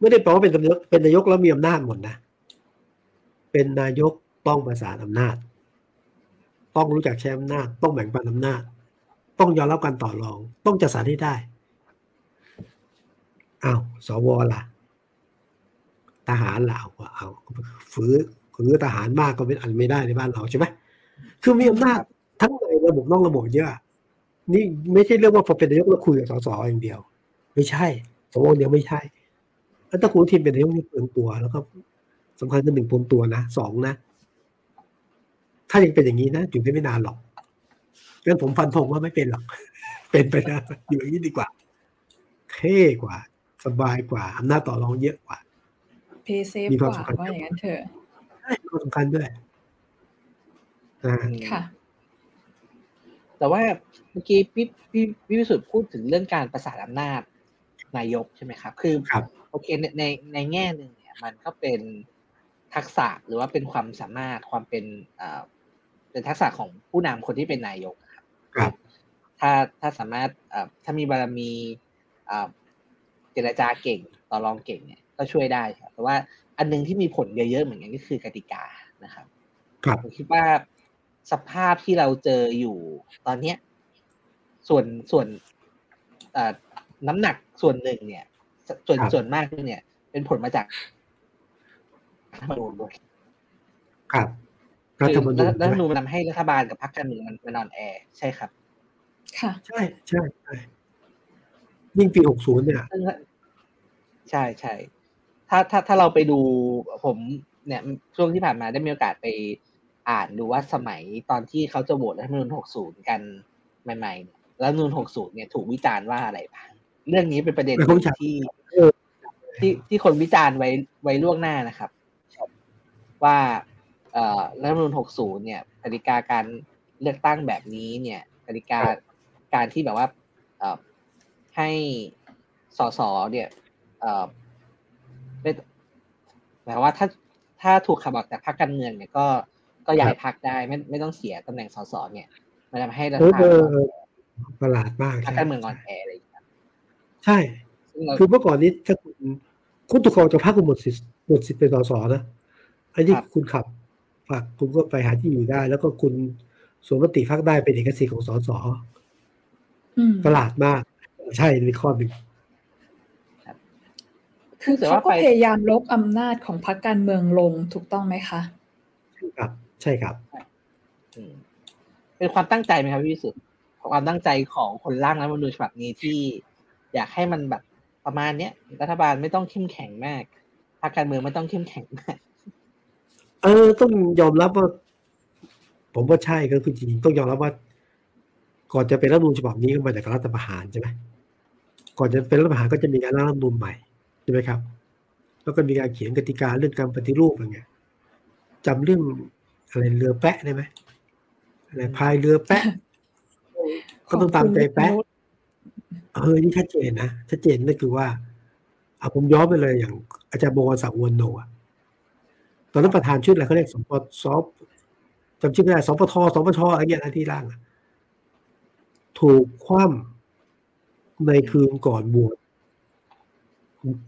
ไม่ได้แปลว่าเป็นนายกเป็นนายกแล้วมีอำนาจหมดนะเป็นนายกต้องประสานอำนาจ ต้องรู้จักใช้อำนาจต้องแบ่งปันอำนาจ ต้องยอมรับการต่อรอง ต้องจัดสรรให้ได้อ้าวสวล่ะ ทหารเราเอาฝื้อฝื้อทหารมากก็เป็นอันไม่ได้ในบ้านเราใช่ไหมคือมีอำนาจทั้งในระบบนอกระบบเยอะ นี่ไม่ใช่เรื่องว่าพอเป็นนายกแล้วคุยกับสสอย่างเดียว ไม่ใช่ สวเดียวไม่ใช่แล้วถ้าคุณทีมเป็นนายกนี่เปลืองตัวแล้วก็สำคัญคือหนึ่งปนตัวนะสองนะ ถ้ายังเป็นอย่างนี้นะอยู่ได้ไม่นานหรอก งั้นผมฟันธงว่าไม่เป็นหรอก เป็นไปนะอยู่อย่างนี้ดีกว่า เท่กว่า สบายกว่าอำนาจต่อรองเยอะกว่าเพย์เซฟกว่าว่าอย่างนั้นเถอะใช่สำคัญด้วยค่ะ แต่ว่าเมื่อกี้พี่พี่พี่วิสุทธ์พูดถึงเรื่องการประสานอำนาจนายกใช่ไหมครับ คือโอเคในในในแง่หนึ่งเนี่ย มันก็เป็นทักษะหรือว่าเป็นความสามารถความเป็นอ่าเป็นทักษะของผู้นำคนที่เป็นนายก ครับ ถ้าถ้าสามารถอ่าถ้ามีบารมีอ่าเจรจาเก่งต่อรองเก่งเนี่ยก็ช่วยได้ครับแต่ว่าอันนึงที่มีผลเยอะๆเหมือนกันก็คือกติกานะครับผมคิดว่าสภาพที่เราเจออยู่ตอนเนี้ย ส่วนส่วนน้ำหนักส่วนหนึ่งเนี่ย ส่วนส่วนมากเนี่ย เป็นผลมาจากรัฐธรรมนูญด้วยครับ รัฐธรรมนูญรัฐธรรมนูญมันทำให้รัฐบาลกับพรรคการเมืองมันมันนอนแอร์ใช่ครับ ค่ะ ใช่ใช่ใช่ยิ่งปีหกศูนย์เนี่ย ใช่ใช่ถ้าถ้าถ้าเราไปดูผมเนี่ยช่วงที่ผ่านมาได้มีโอกาสไปอ่านดูว่าสมัยตอนที่เขาจะโหวตรัฐธรรมนูญ60กันใหม่ๆแล้วรัฐธรรมนูญ60เนี่ยถูกวิจารณ์ว่าอะไรบ้างเรื่องนี้เป็นประเด็นที่ที่ที่คนวิจารณ์ไว้ไว้ล่วงหน้านะครับ ว่าเอ่อ รัฐธรรมนูญ60 เนี่ยกติกาการเลือกตั้งแบบนี้เนี่ยกติกาการที่แบบว่าเอ่อให้สสเนี่ยเอ่อหมายว่าถ้าถ้าถูกขับออกจากพรรคการเมืองเนี่ยก็ก็ย้ายพรรคได้ไม่ไม่ต้องเสียตำแหน่งสสเนี่ยมันทำให้รัฐบาลประหลาดมากพรรคการเมืองอ่อนแออะไรอย่างเงี้ยใช่ คือเมื่อก่อนนี้ถ้าคุณคุณถูกออกจากพรรคคุณหมดสิทธิ์หมดสิทธิ์เป็นสสนะอันนี้คุณขับ พรรคคุณก็ไปหาที่อยู่ได้ แล้วก็คุณสวมมติพรรคได้เป็นเอกสิทธิ์ของสสประหลาดมาก ใช่ในข้อหนึ่งคือเขาก็พยายามลบอำนาจของพรรคการเมืองลงถูกต้องไหมคะใช่ครับ ใช่ครับเป็นความตั้งใจไหมครับพี่สุดความตั้งใจของคนร่างรัฐมนูญฉบับนี้ที่อยากให้มันแบบประมาณเนี้ยรัฐบาลไม่ต้องเข้มแข็งมากพรรคการเมืองไม่ต้องเข้มแข็งมาก เออ ต้องยอมรับว่า ผมว่าใช่ก็คือจริงต้องยอมรับว่า ก่อนจะเป็นรัฐมนูญฉบับนี้ก็มาจากรัฐประหารใช่ไหมก่อนจะเป็นรัฐประหารก็จะมีการร่างรัฐมนูญใหม่ช่ไหมครับ แล้วก็มีการเขียนกติกาเรื่องการปฏิรูปอะไรเงี้ยจำเรื่องอะไรเรือแปะได้ไหมอะไรพายเรือแปะก็ต้องตามใจแปะเออนี่ชัดเจนนะชัดเจนนั่นคือว่าเอาผมย้อนไปเลยอย่างอาจารย์บวรศักดิ์วนโนะต อนนั้นประธานชุดอะไรเขาเรียกสปสอจำชื่อไม่ได้สปทสปชอะไรเงี้ยที่ร่าง ถูกคว่ำในคืนก่อนบวช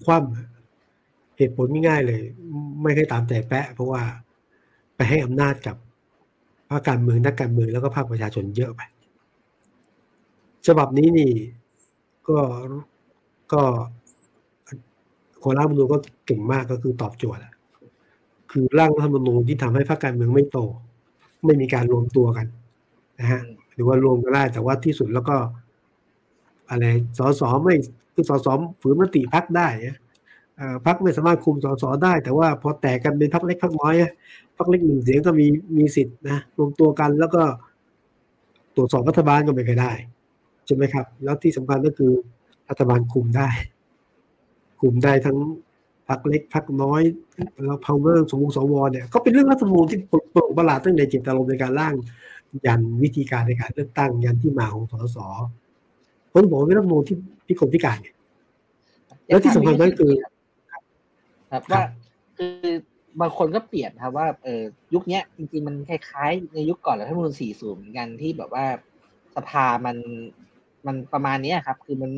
คว่ำเหตุผลไม่ง่ายเลย ไม่ให้ตามแต่แปะ เพราะว่าไปให้อำนาจกับภาคการเมืองนักการเมืองแล้วก็ภาคประชาชนเยอะไปฉบับนี้นี่ก็ก็โคราชมนูก็เก่งมากก็คือตอบโจทย์ คือร่างรัฐธรรมนูญที่ทำให้พรรคการเมืองไม่โต ไม่มีการรวมตัวกันนะฮะหรือว่ารวมก็ได้แต่ว่าที่สุดแล้วก็ อะไรสสไม่คือสสฝืนมติพักได้พักไม่สามารถคุมสสได้ แต่ว่าพอแตกกันเป็นพักเล็กพักน้อยพักเล็กหนึ่งเสียงก็มีมีสิทธิ์นะรวมตัวกันแล้วก็ตรวจสอบรัฐบาลก็ไม่เคยได้ใช่ไหมครับ แล้วที่สำคัญก็คือรัฐบาลคุมได้ คุมได้ทั้ง พรรคเล็กพรรคน้อยแล้ว power ของสวเนี่ยก็เป็นเรื่องรัฐธรรมนูญที่แปลกประหลาดตั้งแต่เจตนารมณ์ในการร่าง ยันวิธีการในการเลือกตั้งยันที่มาของสสผมบอกว่าเป็นรัฐธรรมนูญที่พิกลพิการไงแล้วที่สำคัญนั่นคือครับว่าคือบางคนก็เปลี่ยนครับว่าเออยุคนี้จริงๆมันคล้ายๆในยุคก่อนรัฐธรรมนูญ40เหมือนกันที่แบบว่าสภามันมันประมาณนี้ครับ คือมัน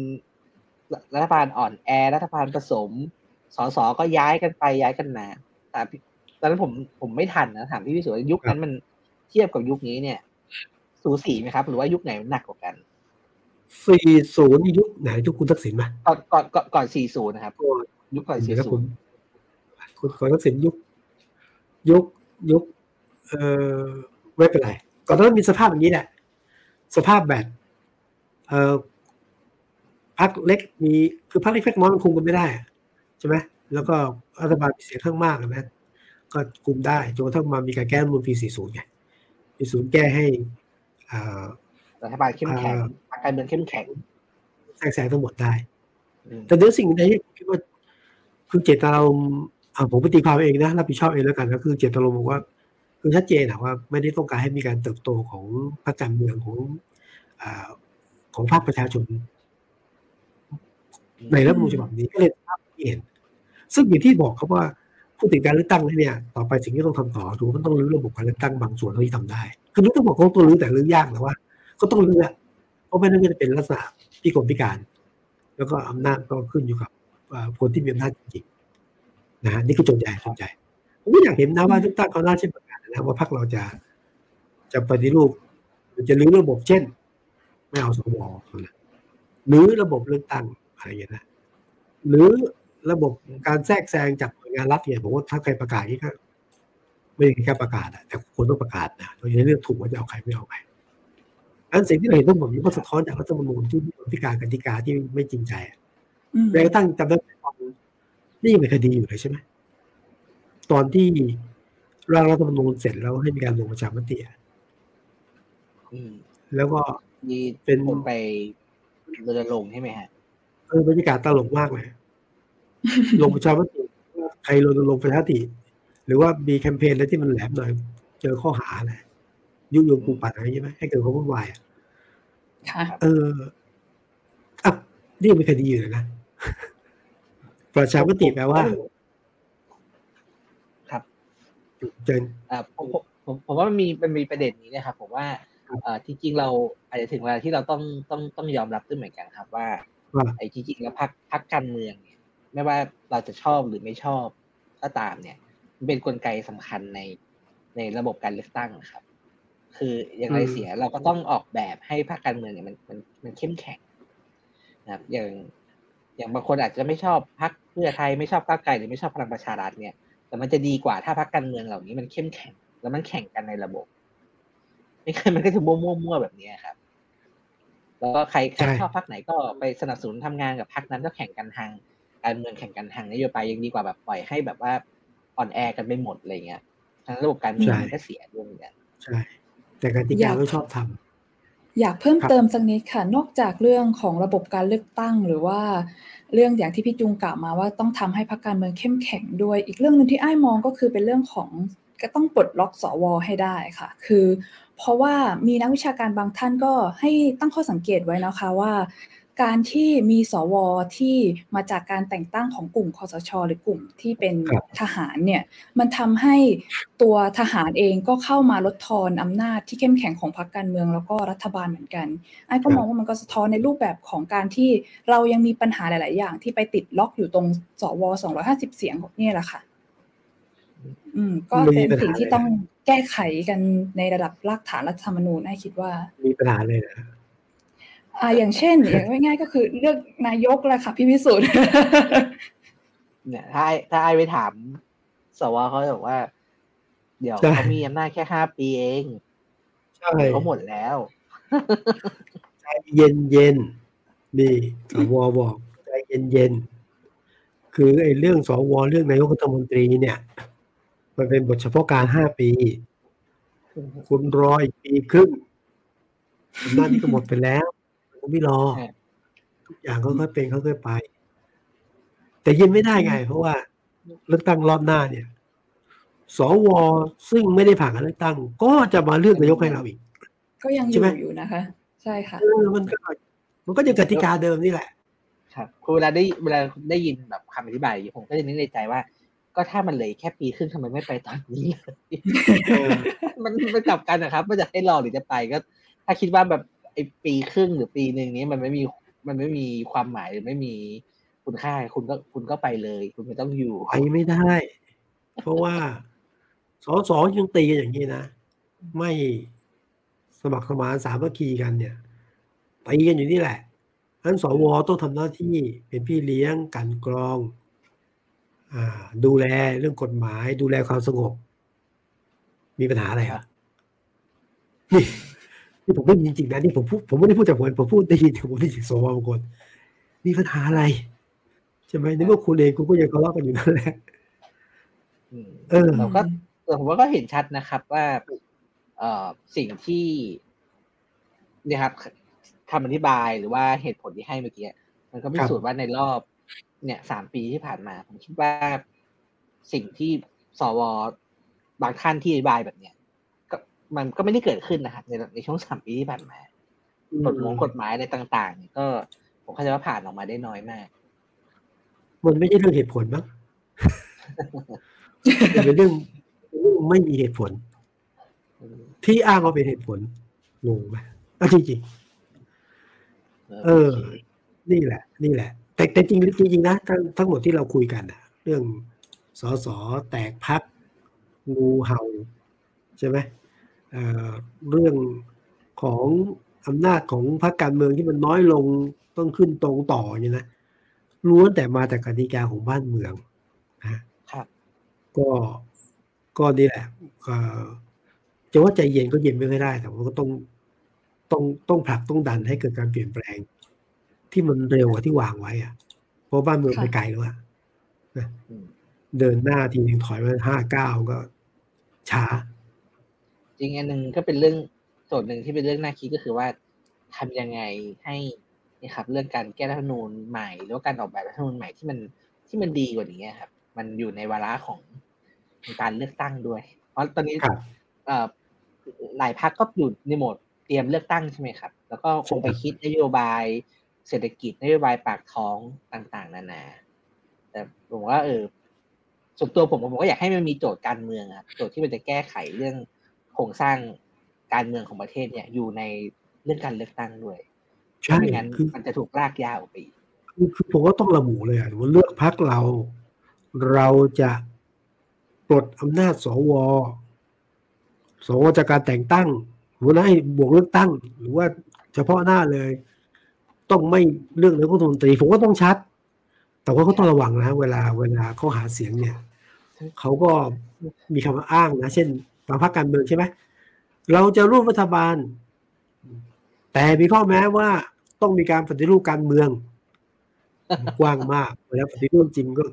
รัฐบาลอ่อนแอรัฐบาลผสม สสก็ย้ายกันไปย้ายกันมาแต่ตอนนั้นผมผมไม่ทันนะถามพี่วิสุทธิ์ยุคนั้นมันเทียบกับยุคนี้เนี่ย สูสีไหมครับ หรือว่ายุคไหนหนักกว่ากันสี่ศูนย์ยุคไหนยุคคุณทักษิณไหมก่อนก่อนก่อนสี่ศูนย์นะครับยุคก่อนสี่ศูนย์คุณก่อนทักษิณยุค ยุคยุคเอ่อไม่เป็นไรก่อนนั้นมีสภาพอย่างนี้แหละสภาพแบบเอ่อพักเล็กมีคือพักเล็กพักน้อยมันคุมกันไม่ได้ ใช่ไหมแล้วก็รัฐบาลมีเสียงข้างมากนะก็คุมได้จนกระทั่งมามีการแก้รัฐมนูลปี 40 ไง ปี40แก้ให้อ่ารัฐบาลเข้มแข็งการเมืองเข้มแข็งแทรกแซงทั้งหมดได้ แต่เนื้อสิ่งนี้คิดว่าคือเจตนารมณ์ผมปฏิภาพเองนะรับผิดชอบเองแล้วกันก็คือเจตนารมณ์บอกว่า คือชัดเจนนะว่าไม่ได้ต้องการให้มีการเติบโตของพรรคการเมืองของอของภาคประชาชน ในรัฐมนูญฉบับนี้ก็เลยภาพที่เห็น ซึ่งอย่างที่บอกครับว่าผู้ติดการเลือกตั้งเนี่ย ต่อไปสิ่งที่ต้องทำต่อถูกมันต้องรื้อระบบการเลือกตั้งบางส่วนที่ทำได้ คือไม่ต้องบอกเขาต้องรื้อแต่รื้อยากแต่ว่า ก็ต้องเลือเพราะไม่นั้นก็จะเป็นลักษณะพิกลพิการ แล้วก็อำนาจก็ขึ้นอยู่กับคนที่มีอำนาจจริงๆนะฮะนี่คือโจทย์ใหญ่โจทย์ใหญ่ผมก็อยากเห็นนะว่าทุกท่านเขาน่าเช่นประกาศนะว่าพรรคเราจะจะปฏิรูปจะรื้อระบบเช่น ไม่เอาสวหรือระบบเลือกตั้งอะไรอย่างนี้นะหรือ ระบบการแทรกแซงจากหน่วยงานรัฐเนี่ยผมว่าถ้าใครประกาศนี่ก็ไม่ใช่แค่ประกาศอะแต่คนต้องประกาศนะเราจะเลือกถูกว่าจะเอาใครไม่เอาใครอันสิ่งที่เราเห็นทั้งหมดนี้ก็สะท้อนจากรัฐธรรมนูญที่พิการกติกาที่ไม่จริงใจแม้กระทั่งจำได้นี่ยังเป็นคดีอยู่เลยใช่ไหมตอนที่ร่างรัฐธรรมนูญเสร็จแล้วให้มีการลงประชามติแล้วก็มีเป็นไปรณรงค์ใช่ไหมฮะเออบรรยากาศตลกมากเลย ลงประชามติใครรณรงค์ประชามติ หรือว่ามีแคมเปญอะไรที่มันแหลมหน่อย เจอข้อหาอะไรยุยงปูปัดอะไรใช่ไหมให้เกิดความวุ่นวายอะเอออะนี่เป็นคดีอยู่เลยนะประชามติแปลว่า ครับเจนอ่าผมผมผมว่ามันมีมันมีประเด็นนี้นะครับผมว่าเอ่อจริงๆเราอาจจะถึงเวลาที่เราต้องต้องต้องยอมรับด้วยเหมือนกันครับ ว่าไอ้จริงๆแล้วพักพักการเมืองเนี่ย ไม่ว่าเราจะชอบหรือไม่ชอบก็ตามเนี่ย มันเป็นนกลไกสำคัญในในระบบการเลือกตั้งครับ คืออย่างไรเสียเราก็ต้องออกแบบให้พรรคการเมืองเนี่ยมันมันมันเข้มแข็งนะครับ อย่างอย่างบางคนอาจจะไม่ชอบพรรคเพื่อไทยไม่ชอบก้าวไกลหรือไม่ชอบพลังประชารัฐเนี่ย แต่มันจะดีกว่าถ้าพรรคการเมืองเหล่านี้มันเข้มแข็ง แล้วมันแข่งกันในระบบไม่เคยมันก็จะมั่วๆแบบนี้ครับแล้วก็ใครใครชอบพรรคไหนก็ไปสนับสนุนทำงานกับพรรคนั้นก็แข่งกันทาง การเมืองแข่งกันทางนโยบายยังดีกว่าแบบปล่อยให้แบบว่าอ่อนแอกันไปหมดอะไรเงี้ยทางระบบการเมืองก็เสียด้วยเหมือนกันใช่ แต่การติกาก็ชอบทำอยากเพิ่มเติมสักนิดค่ะ นอกจากเรื่องของระบบการเลือกตั้ง หรือว่าเรื่องอย่างที่พี่จุงกล่าวมาว่าต้องทำให้พรรคการเมืองเข้มแข็งด้วย อีกเรื่องหนึ่งที่ไอ้มองก็คือเป็นเรื่องของก็ต้องปลดล็อกสวให้ได้ค่ะ คือ เพราะว่ามีนักวิชาการบางท่านก็ให้ตั้งข้อสังเกตไว้นะคะว่า การที่มีสวที่มาจากการแต่งตั้งของกลุ่มคอสช หรือกลุ่มที่เป็นทหารเนี่ยมันทำให้ตัวทหารเองก็เข้ามาลดทอนอำนาจที่เข้มแข็งของพรรคการเมืองแล้วก็รัฐบาลเหมือนกันไอ้ก็มองว่ามันก็สะท้อนในรูปแบบของการที่เรายังมีปัญหาหลาย ๆ อย่างที่ไปติดล็อกอยู่ตรงสว250เสียงนี่แหละค่ะ อืม ก็เป็นสิ่งที่ต้องแก้ไขกันในระดับรากฐานรัฐธรรมนูญไอ้คิดว่า มีปัญหาเลยนะ อ่าอย่างเช่นอย่างง่ายๆก็คือเลือกนายกแหละค่ะพี่พิสุทธิ์เนี่ยถ้าถ้าไอไปถาม สวเขาบอกว่า เดี๋ยวเขามีอำนาจแค่ห้าปีเองใช่เขาหมดแล้วใจเย็นเย็นนี่สวบอกใจเย็นเย็นคือไอ้เรื่องสวเรื่องนายกรัฐมนตรีเนี่ย มันเป็นบทเฉพาะการห้าปี คุณรออีกปีครึ่งอำนาจนี้ก็หมดไปแล้ว ไม่รอ ทุกอย่างเขาค่อยเป็นเขาค่อยไป แต่ยินไม่ได้ไง เพราะว่าเลือกตั้งรอบหน้าเนี่ย สวซึ่งไม่ได้ผ่านการเลือกตั้ง ก็จะมาเลือกนายกให้เราอีก ก็ยังอยู่อยู่นะคะ ใช่ค่ะมันก็มันก็จะกติกาเดิมนี่แหละ ครับคือเวลาได้เวลาได้ยินแบบคำอธิบายผมก็จะนึกในใจว่า ก็ถ้ามันเลยแค่ปีครึ่งทำไมไม่ไปตอนนี้มันมันกลับกันนะครับว่าจะให้รอหรือจะไปก็ ถ้าคิดว่าแบบ ไอปีครึ่งหรือปีหนึ่งนี้มันไม่มีมันไม่มีความหมายหรือไม่มีคุณค่าคุณก็คุณก็ไปเลย คุณไม่ต้องอยู่ไปไม่ได้ เพราะว่าสอสอยังตีกันอย่างนี้นะ ไม่สมัครสมานสามัคคีกันเนี่ยตีกันอยู่นี่แหละท่านสวต้องทำหน้าที่เป็นพี่เลี้ยงกันกรองอ่าดูแลเรื่องกฎหมาย ดูแลความสงบ มีปัญหาอะไรอะนี่ ที่ผมไม่มีจริงๆนะนี่ผมพูดผมไม่ได้พูดจากผมผมพูดได้ยินผมได้ยินโซวบางคนมีปัญหาอะไรใช่ไหมในเมื่อคุณเองคุณก็ยังทะเลาะกันอยู่นั่นแหละเออเราก็ผมว่าก็เห็นชัดนะครับว่าเอ่อสิ่งที่เนี่ยครับคำอธิบายหรือว่าเหตุผลที่ให้เมื่อกี้มันก็พิสูจน์ว่าในรอบ เนี่ยสามปีที่ผ่านมา ผมคิดว่าสิ่งที่สวบางท่านที่อธิบายแบบเนี้ย มันก็ไม่ได้เกิดขึ้นนะครับในในช่วงสามปีที่ผ่านมากฎหมายกฎหมายอะไรต่าง ๆ ก็ผมเข้าใจว่าผ่านออกมาได้น้อยมาก มันไม่ใช่เรื่องเหตุผลมั้งเป็นเรื่องเรื่องไม่มีเหตุผล ที่อ้างว่าเป็นเหตุผลงงไหมอจริงๆเออ นี่แหละ นี่แหละ แต่แต่จริงจริงๆนะทั้งทั้งหมดที่เราคุยกันอะเรื่องสอสอแตกพักงูเห่าใช่ไหม เรื่องของอำนาจของพรรคการเมืองที่มันน้อยลงต้องขึ้นตรงต่อเนี่ยนะล้วนแต่มาจากกติกาของบ้านเมืองนะครับก็ก็นี่แหละจะว่าใจเย็นก็เย็นไม่ได้ แต่ว่าก็ต้องต้องต้องผลักต้องดันให้เกิดการเปลี่ยนแปลง ที่มันเร็วกว่าที่วางไว้อะเพราะบ้านเมืองไปไกลแล้วอะเดินหน้าทีนึงถอยมาห้าเก้าก็ช้า จริงอันหนึ่งก็เป็นเรื่องโจทย์หนึ่งที่เป็นเรื่องน่าคิดก็คือว่าทำยังไงให้นี่ครับ เรื่องการแก้รัฐธรรมนูญใหม่หรือว่าการออกแบบรัฐธรรมนูญใหม่ที่มันที่มันดีกว่านี้ครับ มันอยู่ในวาระของการเลือกตั้งด้วย เพราะตอนนี้หลายพรรคก็อยู่ในโหมดเตรียมเลือกตั้งใช่ไหมครับ แล้วก็คงไปคิดนโยบายเศรษฐกิจนโยบายปากท้องต่าง ๆ นานา แต่ผมว่าเออส่วนตัวผมผมก็อยากให้มันมีโจทย์การเมืองครับโจทย์ที่มันจะแก้ไขเรื่อง โครงสร้างการเมืองของประเทศเนี่ยอยู่ในเรื่องการเลือกตั้งด้วยใช่ไม่งั้นมันจะถูกลากยาวไปคือคือผมก็ต้องระบุเลยอะว่าเลือกพักเรา เราจะปลดอำนาจสวสวจากการแต่งตั้งหรือให้บวกเลือกตั้ง หรือว่าเฉพาะหน้าเลย ต้องไม่เลือกนายกรัฐมนตรีผมก็ต้องชัด แต่ว่าเขาต้องระวังนะ เวลาเวลาเขาหาเสียงเนี่ยเขาก็มีคำอ้างนะ เช่นบางพรรคการเมืองใช่ไหมเราจะร่วมรัฐบาล แต่มีข้อแม้ว่าต้องมีการปฏิรูปการเมือง กว้างมากแล้วปฏิรูปจริงก็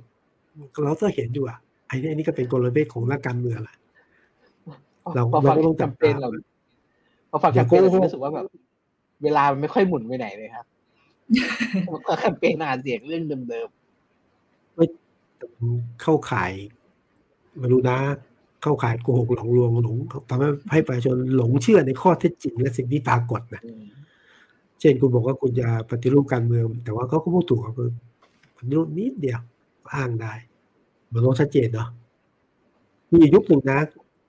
เราก็เห็นอยู่อะไอ้นี่นี่ก็เป็นกลเม็ดของนักการเมืองแหละเราเราก็ต้องจับเป็นเราพอฟังแคมเปญรู้สึกว่าแบบเวลามันไม่ค่อยหมุนไปไหนเลยครับก็แคมเปญอ่านเสียงเรื่องเดิมๆไม่เข้าข่ายไม่รู้นะ เข้าข่ายโกหกหลอกลวงหลงทำให้ให้ประชาชนหลงเชื่อในข้อเท็จจริง และสิ่งที่ปรากฏนะเช่นคุณบอกว่าคุณจะปฏิรูปการเมือง แต่ว่าเขาก็พูดถูกคือปฏิรูปนิดเดียวอ้างได้ มันต้องชัดเจนเนาะมียุคหนึ่งนะ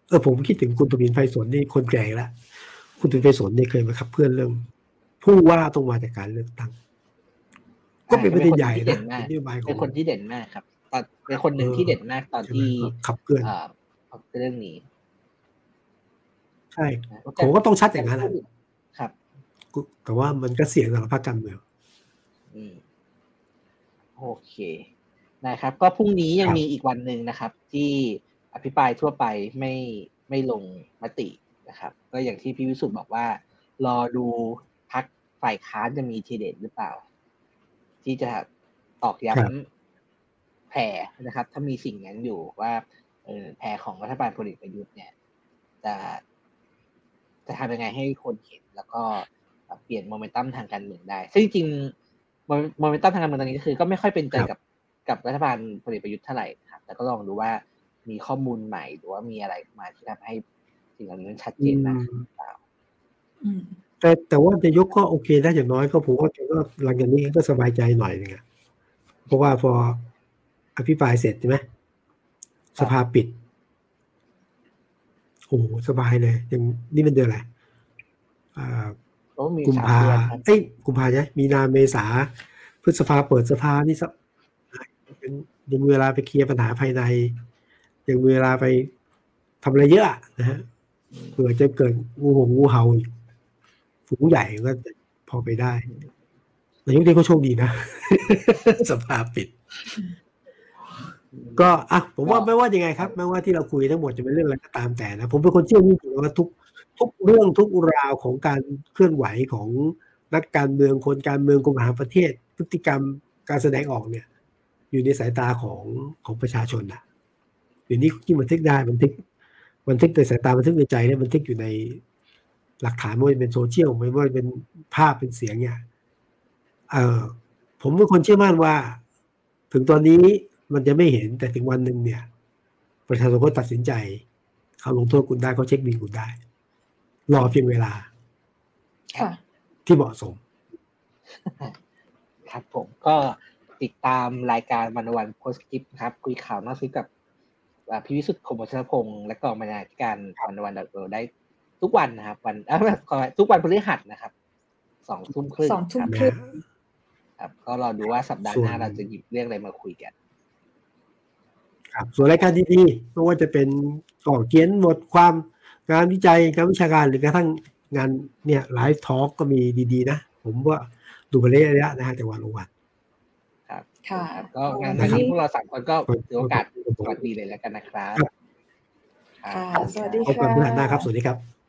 เออผมคิดถึงคุณตุบินไฟสนนี่คนแก่แล้วคุณตุบินไฟสนนี่เคยมาขับเพื่อนเรื่องผู้ว่าต้องมาจากการเลือกตั้ง ก็เป็นประเด็นใหญ่นะนโยบายของเป็นคนที่เด่นมากครับตอนเป็นคนหนึ่งที่เด่นมากตอนที่ขับเคลื่อน เรื่องนี้ ใช่ผมก็ต้องชัดอย่างนั้นครับ แต่ว่ามันก็เสี่ยงสำหรับพรรคการเมืองโอเคนะครับ ก็พรุ่งนี้ยังมีอีกวันหนึ่งนะครับ ที่อภิปรายทั่วไปไม่ไม่ลงมตินะครับ ก็อย่างที่พี่วิสุทธ์บอกว่า รอดูพักฝ่ายค้านจะมีทีเด็ดหรือเปล่า ที่จะตอกย้ำแผ่นะครับ ถ้ามีสิ่งนั้นอยู่ว่าเออ แผ่ของรัฐบาลพลเอกประยุทธ์เนี่ยจะจะทำยังไงให้คนเห็นแล้วก็เปลี่ยนโมเมนตัมทางการเมืองได้ ซึ่งจริงโมเมนตัมทางการเมืองตอนนี้ก็คือ ก็ไม่ค่อยเป็นใจกับกับรัฐบาลพลเอกประยุทธ์เท่าไหร่ครับแต่ก็ลองดูว่ามีข้อมูลใหม่หรือว่ามีอะไรมาที่ทำให้สิ่งเหล่านี้ชัดเจนมากหรือเปล่าแต่แต่ว่าจะยกก็โอเคได้อย่างน้อยก็ผมว่าก็หลังจากนี้ก็สบายใจหน่อยนึงเพราะว่าพออภิปรายเสร็จใช่ไหม สภาปิด โอ้สบายเลยยังนี่มันเดือนอะไรกุมภาเอ้ยกุมภาใช่มีนาเมษาพฤษภาเปิดสภานี่สักเป็นยังเวลาไปเคลียร์ปัญหาภายใน ยังเวลาไปทำอะไรเยอะนะฮะเผื่อจะเกิดงูหงงูเห่าฝูงใหญ่ก็พอไปได้นายกนี่ก็โชคดีนะ สภาปิด ก็อะผมว่าไม่ว่ายังไงครับ ไม่ว่าที่เราคุยทั้งหมดจะเป็นเรื่องอะไรก็ตามแต่นะ ผมเป็นคนเชื่อจริงๆว่าทุกทุกเรื่องทุกราวของการเคลื่อนไหวของนักการเมืองคนการเมืองกรมหาประเทศ พฤติกรรมการแสดงออกเนี่ย อยู่ในสายตาของของประชาชนนะดี๋ยวนี้ที่บันทึกได้บันทึกบันทึกในสายตาบันทึกในใจเนี่ยบันทึกอยู่ในหลักฐานไม่ว่าเป็นโซเชียลไม่ว่าเป็นภาพเป็นเสียงเนี่ยเออผมเป็นคนเชื่อมั่นว่า ถึงตอนนี้ มันจะไม่เห็นแต่ถึงวันหนึ่งเนี่ย ประชาชนก็ตัดสินใจ เขาลงโทษคุณได้เขาเช็คบิลคุณได้ รอเพียงเวลาที่เหมาะสม ครับผมก็ติดตามรายการวันวันโพสต์คลิปครับ คุยข่าวนอกซิกับพี่วิสุทธิ์คมวัชรพงศ์และกองบรรณาธิการวันวันดอทได้ทุกวันนะครับ วันทุกวันพฤหัสนะครับสองทุ่มครึ่งสองทุ่มครึ่งครับก็รอดูว่าสัปดาห์หน้าเราจะหยิบเรื่องอะไรมาคุยกัน ครับส่วนรายการดีๆไม่ว่าจะเป็นก่อเขียนบทความงานวิจัยการวิชาการหรือกระทั่งงานเนี่ยไลฟ์ทอล์กก็มีดีๆนะ ผมว่าดูไปเรื่อยๆนะฮะแต่วันละวันครับค่ะก็งานนี้พวกเราสามคนก็ถือโอกาสสวัสดีเลยแล้วกันนะครับค่ะสวัสดีพบกัค่ะนเมื่อหน้าครับ สวัสดีครับ